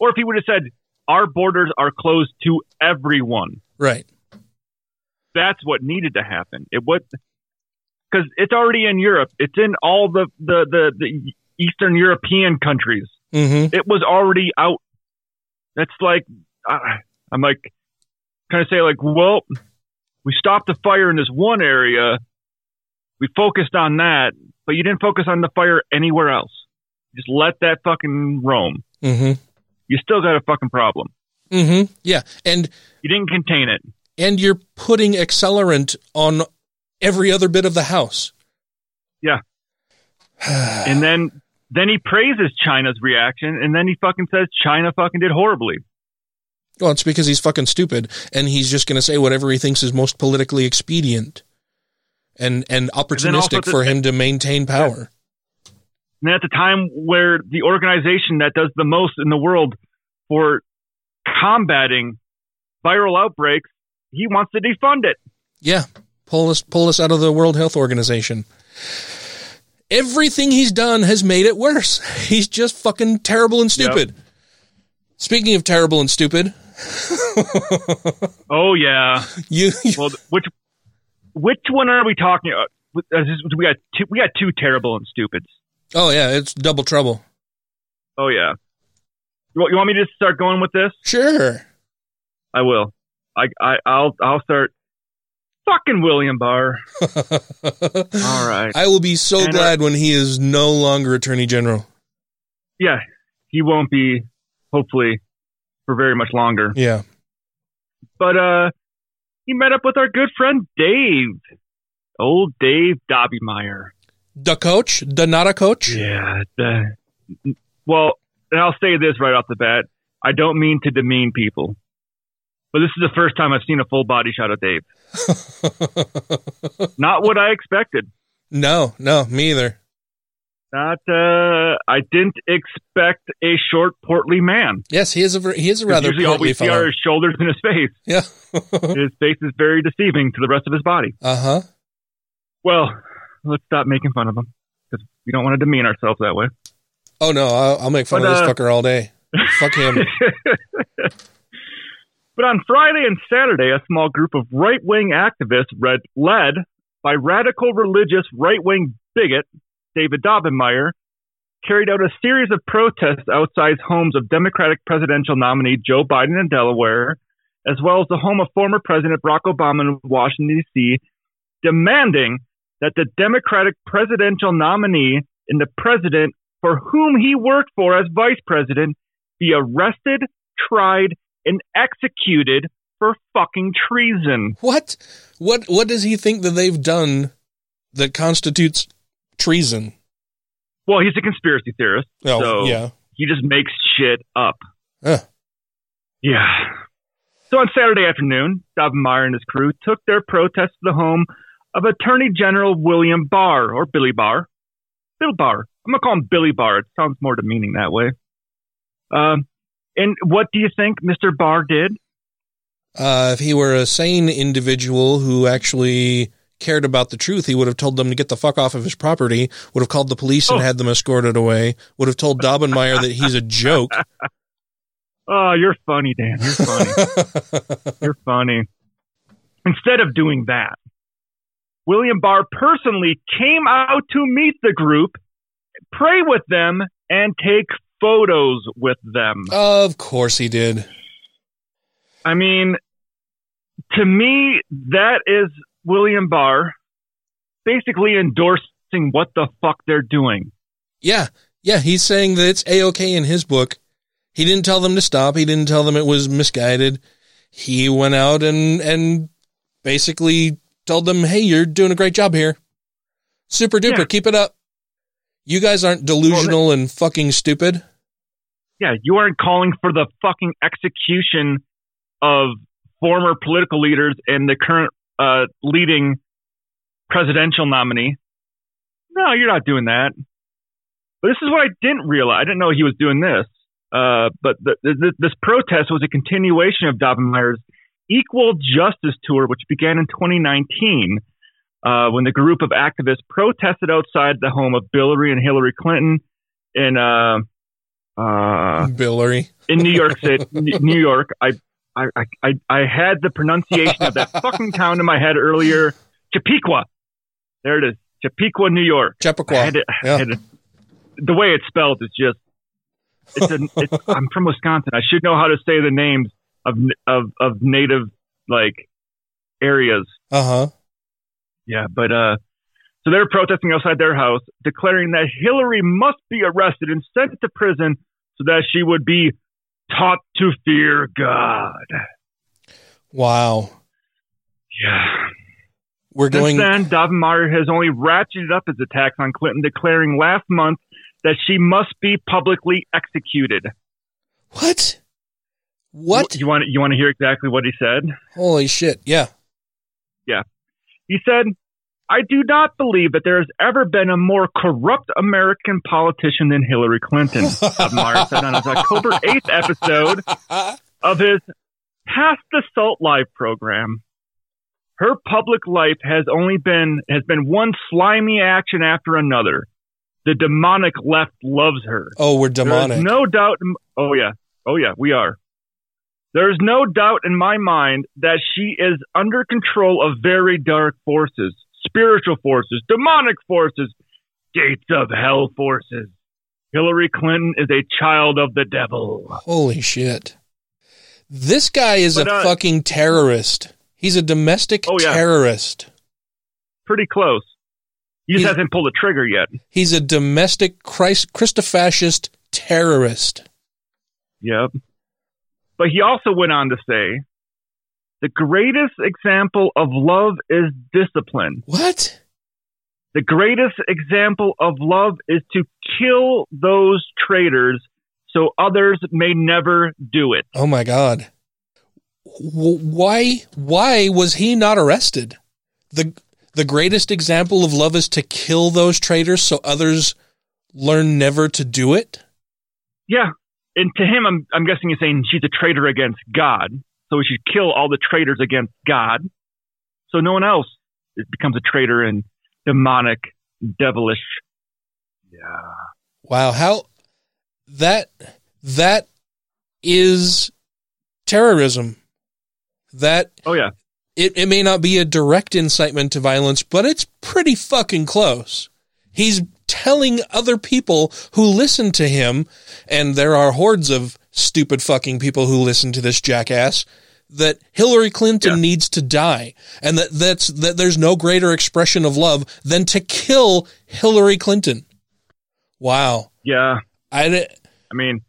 [SPEAKER 4] Or if he would have said, our borders are closed to everyone.
[SPEAKER 3] Right.
[SPEAKER 4] That's what needed to happen. It would because it's already in Europe. It's in all the the the, the Eastern European countries.
[SPEAKER 3] Mm-hmm.
[SPEAKER 4] It was already out. That's like uh, I'm like kind of say like, well, we stopped the fire in this one area. We focused on that, but you didn't focus on the fire anywhere else. Just let that fucking roam.
[SPEAKER 3] Mm-hmm.
[SPEAKER 4] You still got a fucking problem.
[SPEAKER 3] Mm-hmm. Yeah. And
[SPEAKER 4] You didn't contain it.
[SPEAKER 3] and you're putting accelerant on every other bit of the house.
[SPEAKER 4] Yeah. and then then he praises China's reaction, and then he fucking says China fucking did horribly.
[SPEAKER 3] Well, it's because he's fucking stupid and he's just going to say whatever he thinks is most politically expedient and and opportunistic
[SPEAKER 4] the-
[SPEAKER 3] for him to maintain power.
[SPEAKER 4] And at the time where the organization that does the most in the world for combating viral outbreaks, he wants to defund it.
[SPEAKER 3] Yeah, pull us pull us out of the World Health Organization. Everything he's done has made it worse. He's just fucking terrible and stupid. Speaking of terrible and stupid,
[SPEAKER 4] Oh yeah.
[SPEAKER 3] you,
[SPEAKER 4] well, which which one are we talking? about? Uh, We got two. We got two terrible and stupids.
[SPEAKER 3] oh yeah, it's double trouble.
[SPEAKER 4] Oh yeah. You want, you want me to start going with this?
[SPEAKER 3] Sure.
[SPEAKER 4] I will. I I I'll I'll start. Fucking William Barr. All right.
[SPEAKER 3] I will be so
[SPEAKER 4] And, uh,
[SPEAKER 3] glad when he is no longer Attorney General.
[SPEAKER 4] Yeah, he won't be. Hopefully, for very much longer.
[SPEAKER 3] Yeah.
[SPEAKER 4] But uh, he met up with our good friend Dave, old Dave Daubenmire.
[SPEAKER 3] The coach, the not a coach.
[SPEAKER 4] Yeah. The, well, and I'll say this right off the bat. I don't mean to demean people, but this is the first time I've seen a full body shot of Dave. Not what I expected.
[SPEAKER 3] No, no, me either.
[SPEAKER 4] Not. Uh, I didn't expect a short, portly man.
[SPEAKER 3] Yes, he is a he is a rather
[SPEAKER 4] usually all
[SPEAKER 3] portly
[SPEAKER 4] we see
[SPEAKER 3] fellow.
[SPEAKER 4] are his shoulders and his face.
[SPEAKER 3] Yeah.
[SPEAKER 4] his face is very deceiving to the rest of his body.
[SPEAKER 3] Uh huh.
[SPEAKER 4] Well, let's stop making fun of him because we don't want to demean ourselves that way.
[SPEAKER 3] Oh no, I'll, I'll make fun
[SPEAKER 4] But,
[SPEAKER 3] of this
[SPEAKER 4] uh,
[SPEAKER 3] fucker all day. Fuck him.
[SPEAKER 4] But on Friday and Saturday, a small group of right wing activists read, led by radical religious right wing bigot David Daubenmire carried out a series of protests outside homes of Democratic presidential nominee Joe Biden in Delaware, as well as the home of former President Barack Obama in Washington, D.C., demanding that the Democratic presidential nominee and the president for whom he worked for as vice president be arrested, tried, and executed for fucking treason.
[SPEAKER 3] What? What? What does he think that they've done that constitutes treason?
[SPEAKER 4] Well, he's a conspiracy theorist.
[SPEAKER 3] Oh,
[SPEAKER 4] so
[SPEAKER 3] yeah.
[SPEAKER 4] He just makes shit up.
[SPEAKER 3] Huh.
[SPEAKER 4] Yeah. So on Saturday afternoon, Daubenmire and his crew took their protest to the home of Attorney General William Barr, or Billy Barr. Bill Barr. I'm going to call him Billy Barr. It sounds more demeaning that way. Um, and what do you think Mr. Barr did?
[SPEAKER 3] Uh, if he were a sane individual who actually cared about the truth, he would have told them to get the fuck off of his property. Would have called the police and
[SPEAKER 4] Oh.
[SPEAKER 3] had them escorted away. Would have told Daubenmire that he's a joke.
[SPEAKER 4] Oh, you're funny, Dan. You're funny. you're funny. Instead of doing that, William Barr personally came out to meet the group, pray with them, and take photos with them.
[SPEAKER 3] Of course he did.
[SPEAKER 4] I mean, to me, that is William Barr basically endorsing what the fuck they're doing.
[SPEAKER 3] Yeah, yeah. He's saying that it's a okay in his book. He didn't tell them to stop. He didn't tell them it was misguided. He went out and and basically told them, "Hey, you're doing a great job here. Super duper.
[SPEAKER 4] Yeah.
[SPEAKER 3] Keep it up. You guys aren't delusional and fucking stupid."
[SPEAKER 4] Yeah, you aren't calling for the fucking execution of former political leaders and the current uh, leading presidential nominee. No, you're not doing that. But this is what I didn't realize. I didn't know he was doing this. Uh, but the, the, this protest was a continuation of Daubenmire's Equal Justice Tour, which began in 2019 uh, when the group of activists protested outside the home of Hillary and Hillary Clinton in uh, uh,
[SPEAKER 3] Billary.
[SPEAKER 4] in New York City, New York. I, I, I, I had the pronunciation of that fucking town in my head earlier. Chappaqua. There it is. Chappaqua, New York.
[SPEAKER 3] Chappaqua.
[SPEAKER 4] I had it-
[SPEAKER 3] Yeah.
[SPEAKER 4] the way it's spelled is just. It's a, it's, I'm from Wisconsin. I should know how to say the names of of of native like areas.
[SPEAKER 3] Uh huh.
[SPEAKER 4] Yeah, but uh, So they're protesting outside their house, declaring that Hillary must be arrested and sent to prison so that she would be taught to fear God.
[SPEAKER 3] Wow.
[SPEAKER 4] Yeah.
[SPEAKER 3] We're going.
[SPEAKER 4] Since then, Daubenmire has only ratcheted up his attacks on Clinton, declaring last month that she must be publicly executed.
[SPEAKER 3] What? What?
[SPEAKER 4] You want you want to hear exactly what he said?
[SPEAKER 3] Holy shit! Yeah.
[SPEAKER 4] Yeah. He said, "I do not believe that there has ever been a more corrupt American politician than Hillary Clinton." Daubenmire said on his October eighth episode of his Pass the Salt Live program. Her public life has only been has been one slimy action after another. The demonic left loves her.
[SPEAKER 3] Oh, we're demonic.
[SPEAKER 4] no doubt. Oh yeah, oh yeah, we are. There is no doubt in my mind that she is under control of very dark forces, spiritual forces, demonic forces, gates of hell forces. Hillary Clinton is a child of the devil.
[SPEAKER 3] Holy shit! This guy is
[SPEAKER 4] But,
[SPEAKER 3] a
[SPEAKER 4] uh,
[SPEAKER 3] fucking terrorist. He's a domestic
[SPEAKER 4] Oh, yeah.
[SPEAKER 3] terrorist.
[SPEAKER 4] Pretty close. He just
[SPEAKER 3] He's-
[SPEAKER 4] hasn't pulled the trigger yet.
[SPEAKER 3] He's a domestic Christ Christofascist terrorist.
[SPEAKER 4] Yep. But he also went on to say, the greatest example of love is discipline.
[SPEAKER 3] What?
[SPEAKER 4] The greatest example of love is to kill those traitors so others may never do it.
[SPEAKER 3] Oh my god. W- why why was he not arrested? The the greatest example of love is to kill those traitors so others learn never to do it?
[SPEAKER 4] Yeah. And to him, I'm, I'm guessing he's saying she's a traitor against God. So we should kill all the traitors against God. So no one else becomes a traitor and demonic, devilish. Yeah.
[SPEAKER 3] Wow, how that that is terrorism. That
[SPEAKER 4] Oh, yeah.
[SPEAKER 3] it, it may not be a direct incitement to violence, but it's pretty fucking close. He's telling other people who listen to him, and there are hordes of stupid fucking people who listen to this jackass, that Hillary Clinton needs to die, and that that's that there's no greater expression of love than to kill Hillary Clinton. Wow,
[SPEAKER 4] Yeah.
[SPEAKER 3] I,
[SPEAKER 4] I mean,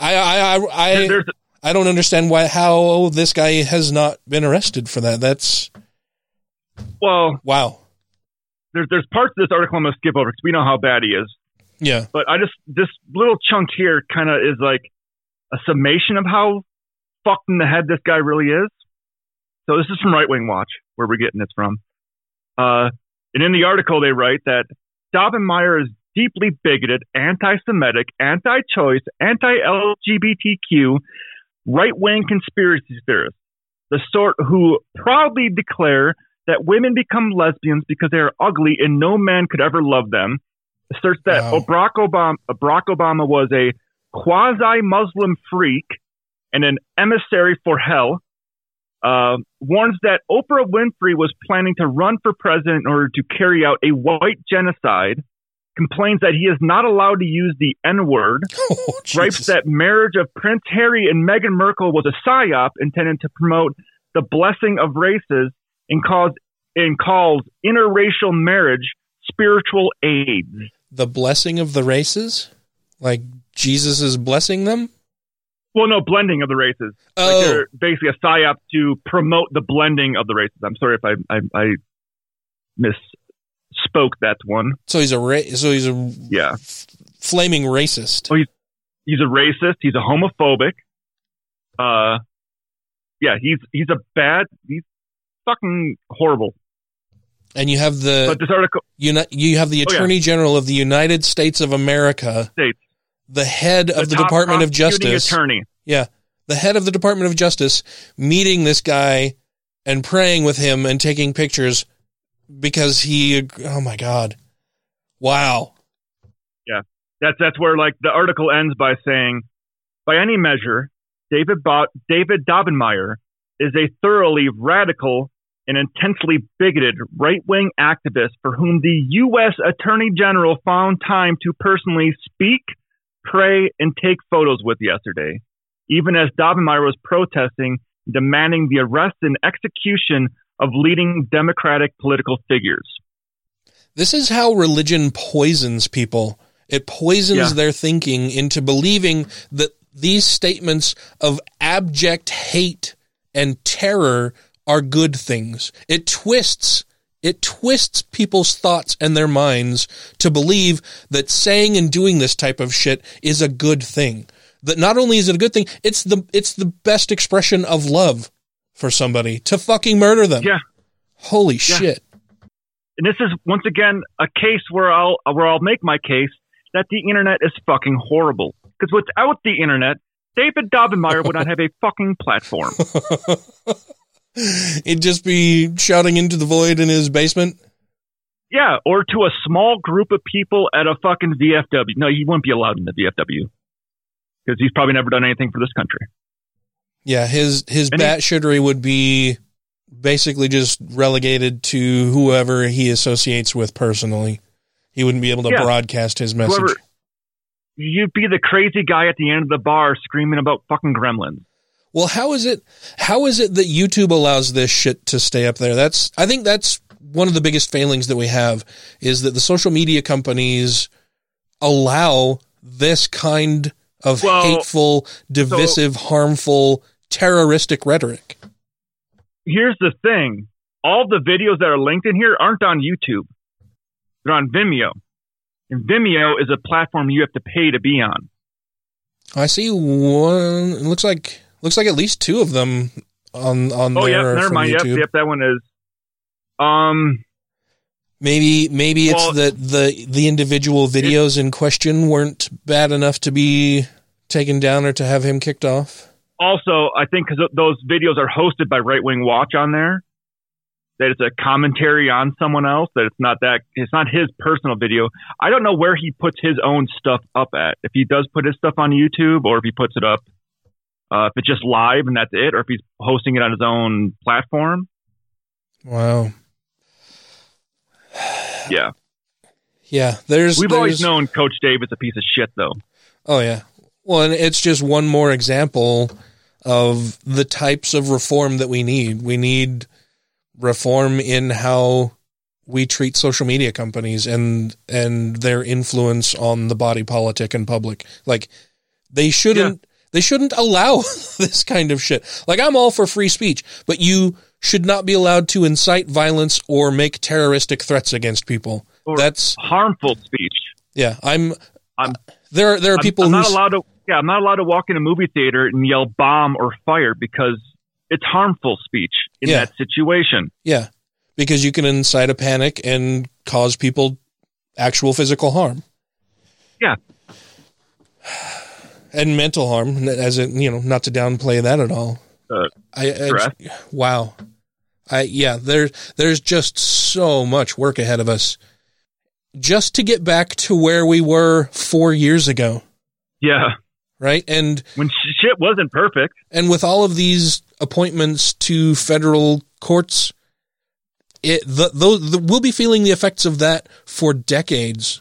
[SPEAKER 3] I, I, I, I, I don't understand why how this guy has not been arrested for that. That's
[SPEAKER 4] well,
[SPEAKER 3] wow.
[SPEAKER 4] There's, there's parts of this article I'm going to skip over because we know how bad he is.
[SPEAKER 3] Yeah.
[SPEAKER 4] But I just, this little chunk here kind of is like a summation of how fucked in the head this guy really is. So this is from Right Wing Watch, where we're getting this from. Uh, and in the article, they write that Daubenmire is deeply bigoted, anti-Semitic, anti-choice, anti-LGBTQ, right-wing conspiracy theorist, the sort who proudly declare that women become lesbians because they are ugly and no man could ever love them, asserts that.
[SPEAKER 3] Wow.
[SPEAKER 4] Barack Obama, Barack Obama was a quasi-Muslim freak and an emissary for hell, uh, warns that Oprah Winfrey was planning to run for president in order to carry out a white genocide, complains that he is not allowed to use the N word,
[SPEAKER 3] Oh,
[SPEAKER 4] gripes that marriage of Prince Harry and Meghan Markle was a psyop intended to promote the blessing of races and calls, and calls interracial marriage spiritual AIDS.
[SPEAKER 3] the blessing of the races, like Jesus is blessing them.
[SPEAKER 4] Well, no, blending of the races.
[SPEAKER 3] Oh.
[SPEAKER 4] Like they're basically a psyop to promote the blending of the races. I'm sorry if I I, I misspoke that one.
[SPEAKER 3] So he's a ra- so he's a
[SPEAKER 4] Yeah.
[SPEAKER 3] flaming racist.
[SPEAKER 4] Oh, he's he's a racist. He's a homophobic. Uh, yeah, he's he's a bad. He's fucking horrible.
[SPEAKER 3] And you have the
[SPEAKER 4] But this article
[SPEAKER 3] uni- you have the
[SPEAKER 4] Oh, yeah.
[SPEAKER 3] Attorney General of the United States of America,
[SPEAKER 4] states
[SPEAKER 3] the head of the Department of Justice.
[SPEAKER 4] attorney.
[SPEAKER 3] Yeah, the head of the Department of Justice meeting this guy and praying with him and taking pictures because he. Oh my God! Wow.
[SPEAKER 4] Yeah, that's that's where like the article ends by saying, by any measure, David Bo- David Daubenmire is a thoroughly radical and intensely bigoted right wing activist for whom the U.S. Attorney General found time to personally speak, pray, and take photos with yesterday, even as Daubenmire was protesting, demanding the arrest and execution of leading Democratic political figures.
[SPEAKER 3] This is how religion poisons people. It poisons
[SPEAKER 4] Yeah.
[SPEAKER 3] their thinking into believing that these statements of abject hate and terror are good things. It twists it twists people's thoughts and their minds to believe that saying and doing this type of shit is a good thing. That not only is it a good thing, it's the it's the best expression of love for somebody to fucking murder them.
[SPEAKER 4] Yeah.
[SPEAKER 3] Holy
[SPEAKER 4] Yeah.
[SPEAKER 3] shit.
[SPEAKER 4] And this is once again a case where I'll where I'll make my case that the internet is fucking horrible. Because without the internet, David Daubenmire would not have a fucking platform.
[SPEAKER 3] He'd just be shouting into the void in his basement.
[SPEAKER 4] Yeah, or to a small group of people at a fucking VFW. No, he wouldn't be allowed in the VFW because he's probably never done anything for this country.
[SPEAKER 3] Yeah, his his
[SPEAKER 4] And he-
[SPEAKER 3] batshittery would be basically just relegated to whoever he associates with personally. He wouldn't be able to
[SPEAKER 4] Yeah.
[SPEAKER 3] broadcast his message.
[SPEAKER 4] Whoever, you'd be the crazy guy at the end of the bar screaming about fucking gremlins.
[SPEAKER 3] Well, how is it how is it that YouTube allows this shit to stay up there? That's I think that's one of the biggest failings that we have is that the social media companies allow this kind of
[SPEAKER 4] Well,
[SPEAKER 3] hateful, divisive, harmful, terroristic rhetoric.
[SPEAKER 4] Here's the thing: all the videos that are linked in here aren't on YouTube; they're on Vimeo, and Vimeo is a platform you have to pay to be on.
[SPEAKER 3] I see one. It looks like looks like at least two of them on on
[SPEAKER 4] Oh
[SPEAKER 3] there.
[SPEAKER 4] yeah, never
[SPEAKER 3] from
[SPEAKER 4] mind. Yep,
[SPEAKER 3] YouTube.
[SPEAKER 4] yep, that one is. Um,
[SPEAKER 3] Maybe maybe it's
[SPEAKER 4] Well-
[SPEAKER 3] that the the individual videos in question weren't bad enough to be taken down or to have him kicked off.
[SPEAKER 4] also, I think because those videos are hosted by Right Wing Watch on there, that it's a commentary on someone else. That it's not that it's not his personal video. I don't know where he puts his own stuff up at. If he does put his stuff on YouTube, or if he puts it up, uh, if it's just live and that's it, or if he's hosting it on his own platform.
[SPEAKER 3] Wow.
[SPEAKER 4] Yeah,
[SPEAKER 3] Yeah, there's
[SPEAKER 4] we've
[SPEAKER 3] there's,
[SPEAKER 4] always known Coach Dave is a piece of shit, though.
[SPEAKER 3] Oh yeah. Well, and it's just one more example of the types of reform that we need. We need reform in how we treat social media companies and and their influence on the body politic and public. Like they shouldn't they shouldn't allow this kind of shit. Like I'm all for free speech, but you should not be allowed to incite violence or make terroristic threats against people.
[SPEAKER 4] Or
[SPEAKER 3] That's
[SPEAKER 4] harmful speech.
[SPEAKER 3] yeah, I'm
[SPEAKER 4] I'm uh,
[SPEAKER 3] there Are, there are
[SPEAKER 4] I'm-
[SPEAKER 3] people
[SPEAKER 4] I'm, not allowed to. Yeah, I'm not allowed to walk in a movie theater and yell bomb or fire because it's harmful speech in
[SPEAKER 3] Yeah.
[SPEAKER 4] that situation.
[SPEAKER 3] Yeah, because you can incite a panic and cause people actual physical harm
[SPEAKER 4] Yeah,
[SPEAKER 3] and mental harm. As it, you know, not to downplay that at all.
[SPEAKER 4] uh,
[SPEAKER 3] I, I wow, I yeah. There there's just so much work ahead of us, just to get back to where we were four years ago,
[SPEAKER 4] yeah.
[SPEAKER 3] right? And
[SPEAKER 4] When shit wasn't perfect.
[SPEAKER 3] and with all of these appointments to federal courts, it the, those the, we'll be feeling the effects of that for decades,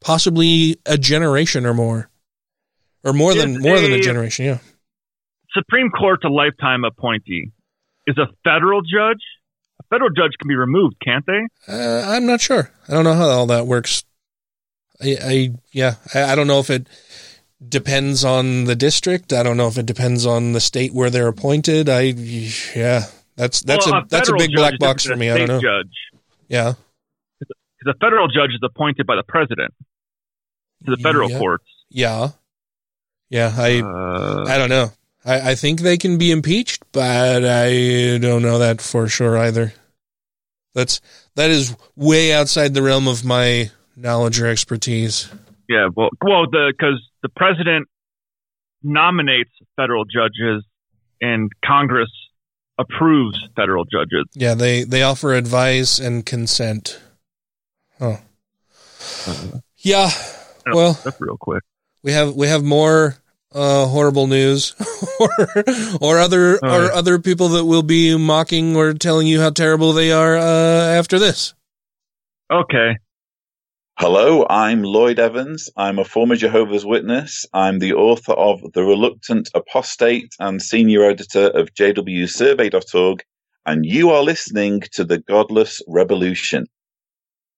[SPEAKER 3] possibly a generation or more, or more than more than a
[SPEAKER 4] a-
[SPEAKER 3] generation. Yeah,
[SPEAKER 4] Supreme Court's a lifetime appointee. Is a federal judge? A federal judge can be removed, can't they?
[SPEAKER 3] uh, I'm not sure. I don't know how all that works. I, I yeah, I, I don't know if it depends on the district. I don't know if it depends on the state where they're appointed. I yeah, that's that's
[SPEAKER 4] Well,
[SPEAKER 3] a that's a big black box for me. I don't know.
[SPEAKER 4] Judge.
[SPEAKER 3] Yeah.
[SPEAKER 4] Because a federal judge is appointed by the president to the federal
[SPEAKER 3] Yeah.
[SPEAKER 4] courts.
[SPEAKER 3] Yeah. Yeah, I
[SPEAKER 4] Uh,
[SPEAKER 3] I don't know. I, I think they can be impeached, but I don't know that for sure either. That's that is way outside the realm of my knowledge or expertise.
[SPEAKER 4] Yeah, well, well, the because the president nominates federal judges and Congress approves federal judges.
[SPEAKER 3] Yeah, they they offer advice and consent. Oh. Yeah. Well,
[SPEAKER 4] that's real quick.
[SPEAKER 3] we have we have more uh, horrible news or or other
[SPEAKER 4] Oh,
[SPEAKER 3] or
[SPEAKER 4] yeah.
[SPEAKER 3] other people that will be mocking or telling you how terrible they are uh, after this.
[SPEAKER 4] Okay.
[SPEAKER 8] Hello, I'm Lloyd Evans. I'm a former Jehovah's Witness. I'm the author of The Reluctant Apostate and senior editor of jwsurvey.org, and you are listening to The Godless Revolution.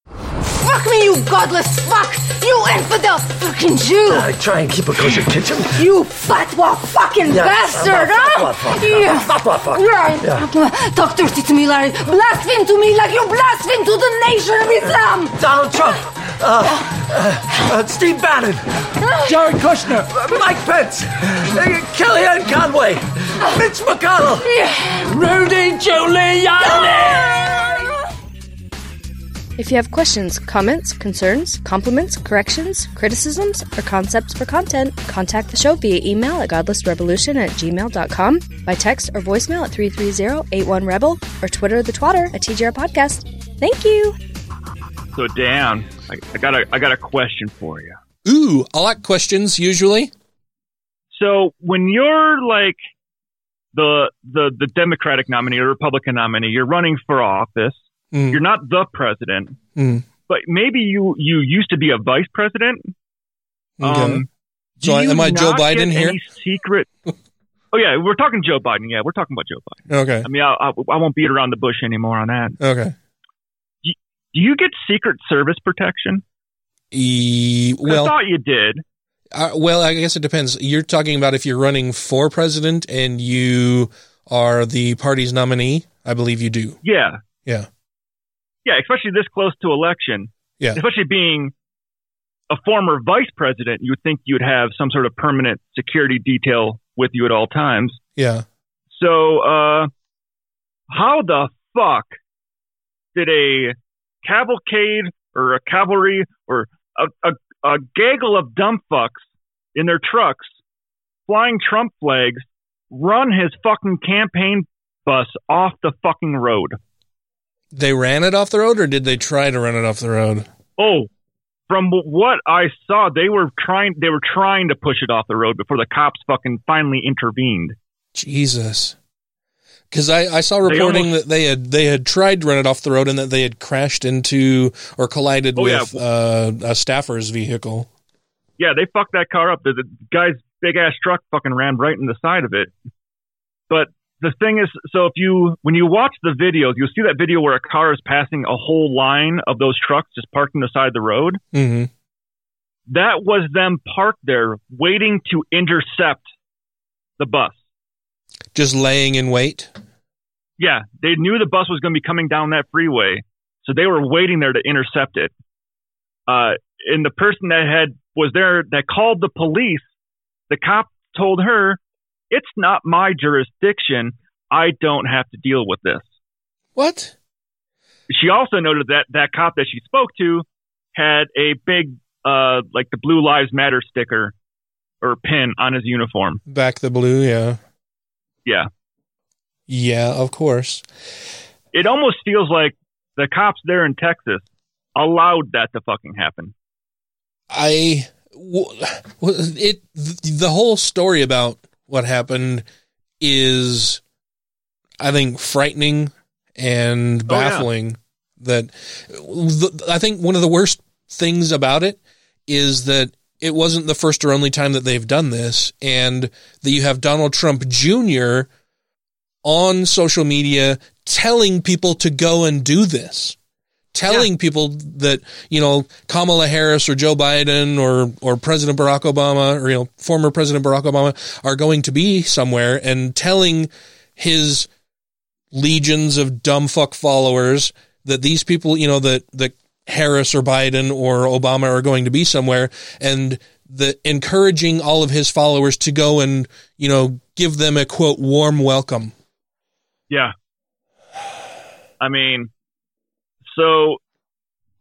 [SPEAKER 10] Fuck me, you godless fuck! You infidel fucking Jew!
[SPEAKER 11] I try and keep a kosher kitchen.
[SPEAKER 10] You fatwa fucking
[SPEAKER 11] Yeah,
[SPEAKER 10] bastard, huh?
[SPEAKER 11] fatwa fuck.
[SPEAKER 10] Yeah.
[SPEAKER 11] Fatwa fuck.
[SPEAKER 10] Right.
[SPEAKER 11] Yeah.
[SPEAKER 10] Talk dirty to me, Larry. Blaspheme to me like you blaspheme to the nation of Islam.
[SPEAKER 11] Donald Trump, uh, uh, uh, Steve Bannon, Jared Kushner, Mike Pence, uh, Kellyanne Conway, Mitch McConnell, Rudy Giuliani.
[SPEAKER 9] If you have questions, comments, concerns, compliments, corrections, criticisms, or concepts for content, contact the show via email at godlessrevolution at gmail.com, by text or voicemail at 330-81-REBEL, or Twitter the twatter at TGR Podcast. Thank you!
[SPEAKER 4] So Dan, I, I got a I got a question for you.
[SPEAKER 3] Ooh, I like questions usually.
[SPEAKER 4] So when you're like the the the Democratic nominee or Republican nominee, you're running for office.
[SPEAKER 3] Mm.
[SPEAKER 4] You're not the president,
[SPEAKER 3] Mm.
[SPEAKER 4] but maybe you you used to be a vice president.
[SPEAKER 3] Okay.
[SPEAKER 4] Um,
[SPEAKER 3] So
[SPEAKER 4] do
[SPEAKER 3] am I Joe Biden here?
[SPEAKER 4] Secret? oh yeah, we're talking Joe Biden. Yeah, we're talking about Joe Biden.
[SPEAKER 3] Okay.
[SPEAKER 4] I mean, I, I, I won't beat around the bush anymore on that.
[SPEAKER 3] Okay.
[SPEAKER 4] Do you get Secret Service protection?
[SPEAKER 3] E, well,
[SPEAKER 4] I thought you did.
[SPEAKER 3] Uh, well, I guess it depends. You're talking about if you're running for president and you are the party's nominee. I believe you do.
[SPEAKER 4] Yeah,
[SPEAKER 3] Yeah.
[SPEAKER 4] Yeah, especially this close to election.
[SPEAKER 3] Yeah.
[SPEAKER 4] especially being a former vice president, you would think you'd have some sort of permanent security detail with you at all times.
[SPEAKER 3] Yeah.
[SPEAKER 4] So, uh, how the fuck did a cavalcade or a cavalry or a, a, a gaggle of dumb fucks in their trucks flying Trump flags run his fucking campaign bus off the fucking road?
[SPEAKER 3] They ran it off the road or did they try to run it off the road?
[SPEAKER 4] Oh, from what I saw, they were trying. They were trying to push it off the road before the cops fucking finally intervened.
[SPEAKER 3] Jesus. Because I, I saw reporting
[SPEAKER 4] almost-
[SPEAKER 3] that they had they had tried to run it off the road and that they had crashed into or collided
[SPEAKER 4] Oh, yeah.
[SPEAKER 3] with uh, a staffer's vehicle.
[SPEAKER 4] Yeah, they fucked that car up. The, the guy's big ass truck fucking ran right in the side of it. But the thing is, so if you when you watch the videos, you'll see that video where a car is passing a whole line of those trucks just parked on the side of the road.
[SPEAKER 3] Mm-hmm.
[SPEAKER 4] That was them parked there waiting to intercept the bus.
[SPEAKER 3] Just laying in wait.
[SPEAKER 4] Yeah, they knew the bus was going to be coming down that freeway, so they were waiting there to intercept it. Uh, and the person that had was there that called the police, the cop told her, "It's not my jurisdiction. I don't have to deal with this."
[SPEAKER 3] What?
[SPEAKER 4] She also noted that that cop that she spoke to had a big, uh, like the Blue Lives Matter sticker or pin on his uniform.
[SPEAKER 3] Back the blue, yeah.
[SPEAKER 4] Yeah.
[SPEAKER 3] Yeah, of course.
[SPEAKER 4] it almost feels like the cops there in Texas allowed that to fucking happen.
[SPEAKER 3] I it the whole story about what happened is I think frightening and
[SPEAKER 4] Oh, yeah.
[SPEAKER 3] baffling that I think one of the worst things about it is that it wasn't the first or only time that they've done this and that you have Donald Trump Jr. on social media telling people to go and do this telling people that you know Kamala Harris or Joe Biden or or President Barack Obama or you know former President Barack Obama are going to be somewhere and telling his legions of dumb fuck followers that these people you know that that Harris or Biden or Obama are going to be somewhere and the encouraging all of his followers to go and you know give them a quote warm welcome
[SPEAKER 4] Yeah. I mean, so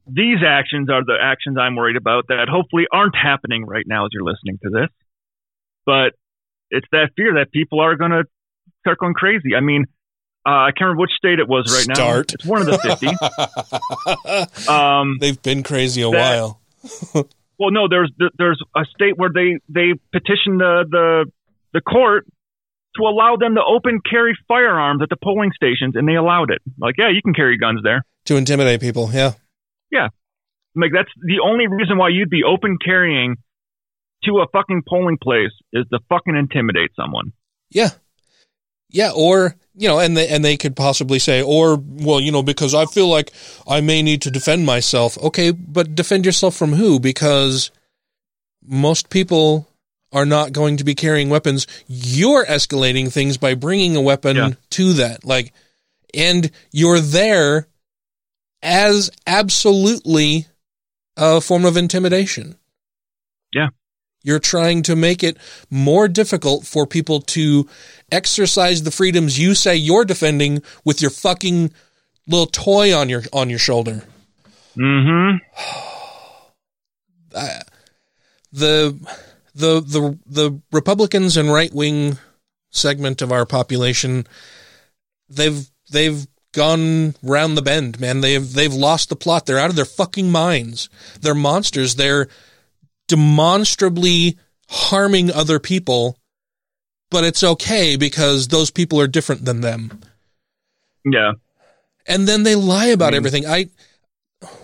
[SPEAKER 4] these actions are the actions I'm worried about that hopefully aren't happening right now as you're listening to this. But it's that fear that people are going to start going crazy. I mean, uh, I can't remember which state it was right now.
[SPEAKER 3] Start.
[SPEAKER 4] It's one of the 50. um,
[SPEAKER 3] they've been crazy a
[SPEAKER 4] that-
[SPEAKER 3] while
[SPEAKER 4] well, no, there's there's a state where they they petitioned the the the court to allow them to open carry firearms at the polling stations, and they allowed it. Like, yeah, you can carry guns there.
[SPEAKER 3] To intimidate people yeah
[SPEAKER 4] Yeah, like that's the only reason why you'd be open carrying to a fucking polling place is to fucking intimidate someone.
[SPEAKER 3] Yeah. Yeah, or you know, and they and they could possibly say, or well, you know, because I feel like I may need to defend myself. Okay, but defend yourself from who? Because most people are not going to be carrying weapons. You're escalating things by bringing a weapon
[SPEAKER 4] Yeah.
[SPEAKER 3] to that, like, and you're there as absolutely a form of intimidation.
[SPEAKER 4] Yeah.
[SPEAKER 3] You're trying to make it more difficult for people to exercise the freedoms you say you're defending with your fucking little toy on your on your shoulder.
[SPEAKER 4] Mm-hmm.
[SPEAKER 3] Uh, the the the the Republicans and right wing segment of our population they've they've gone round the bend, man. They've they've lost the plot. They're out of their fucking minds. They're monsters. They're demonstrably harming other people, but it's okay because those people are different than them.
[SPEAKER 4] Yeah.
[SPEAKER 3] And then they lie about mm-hmm. everything. I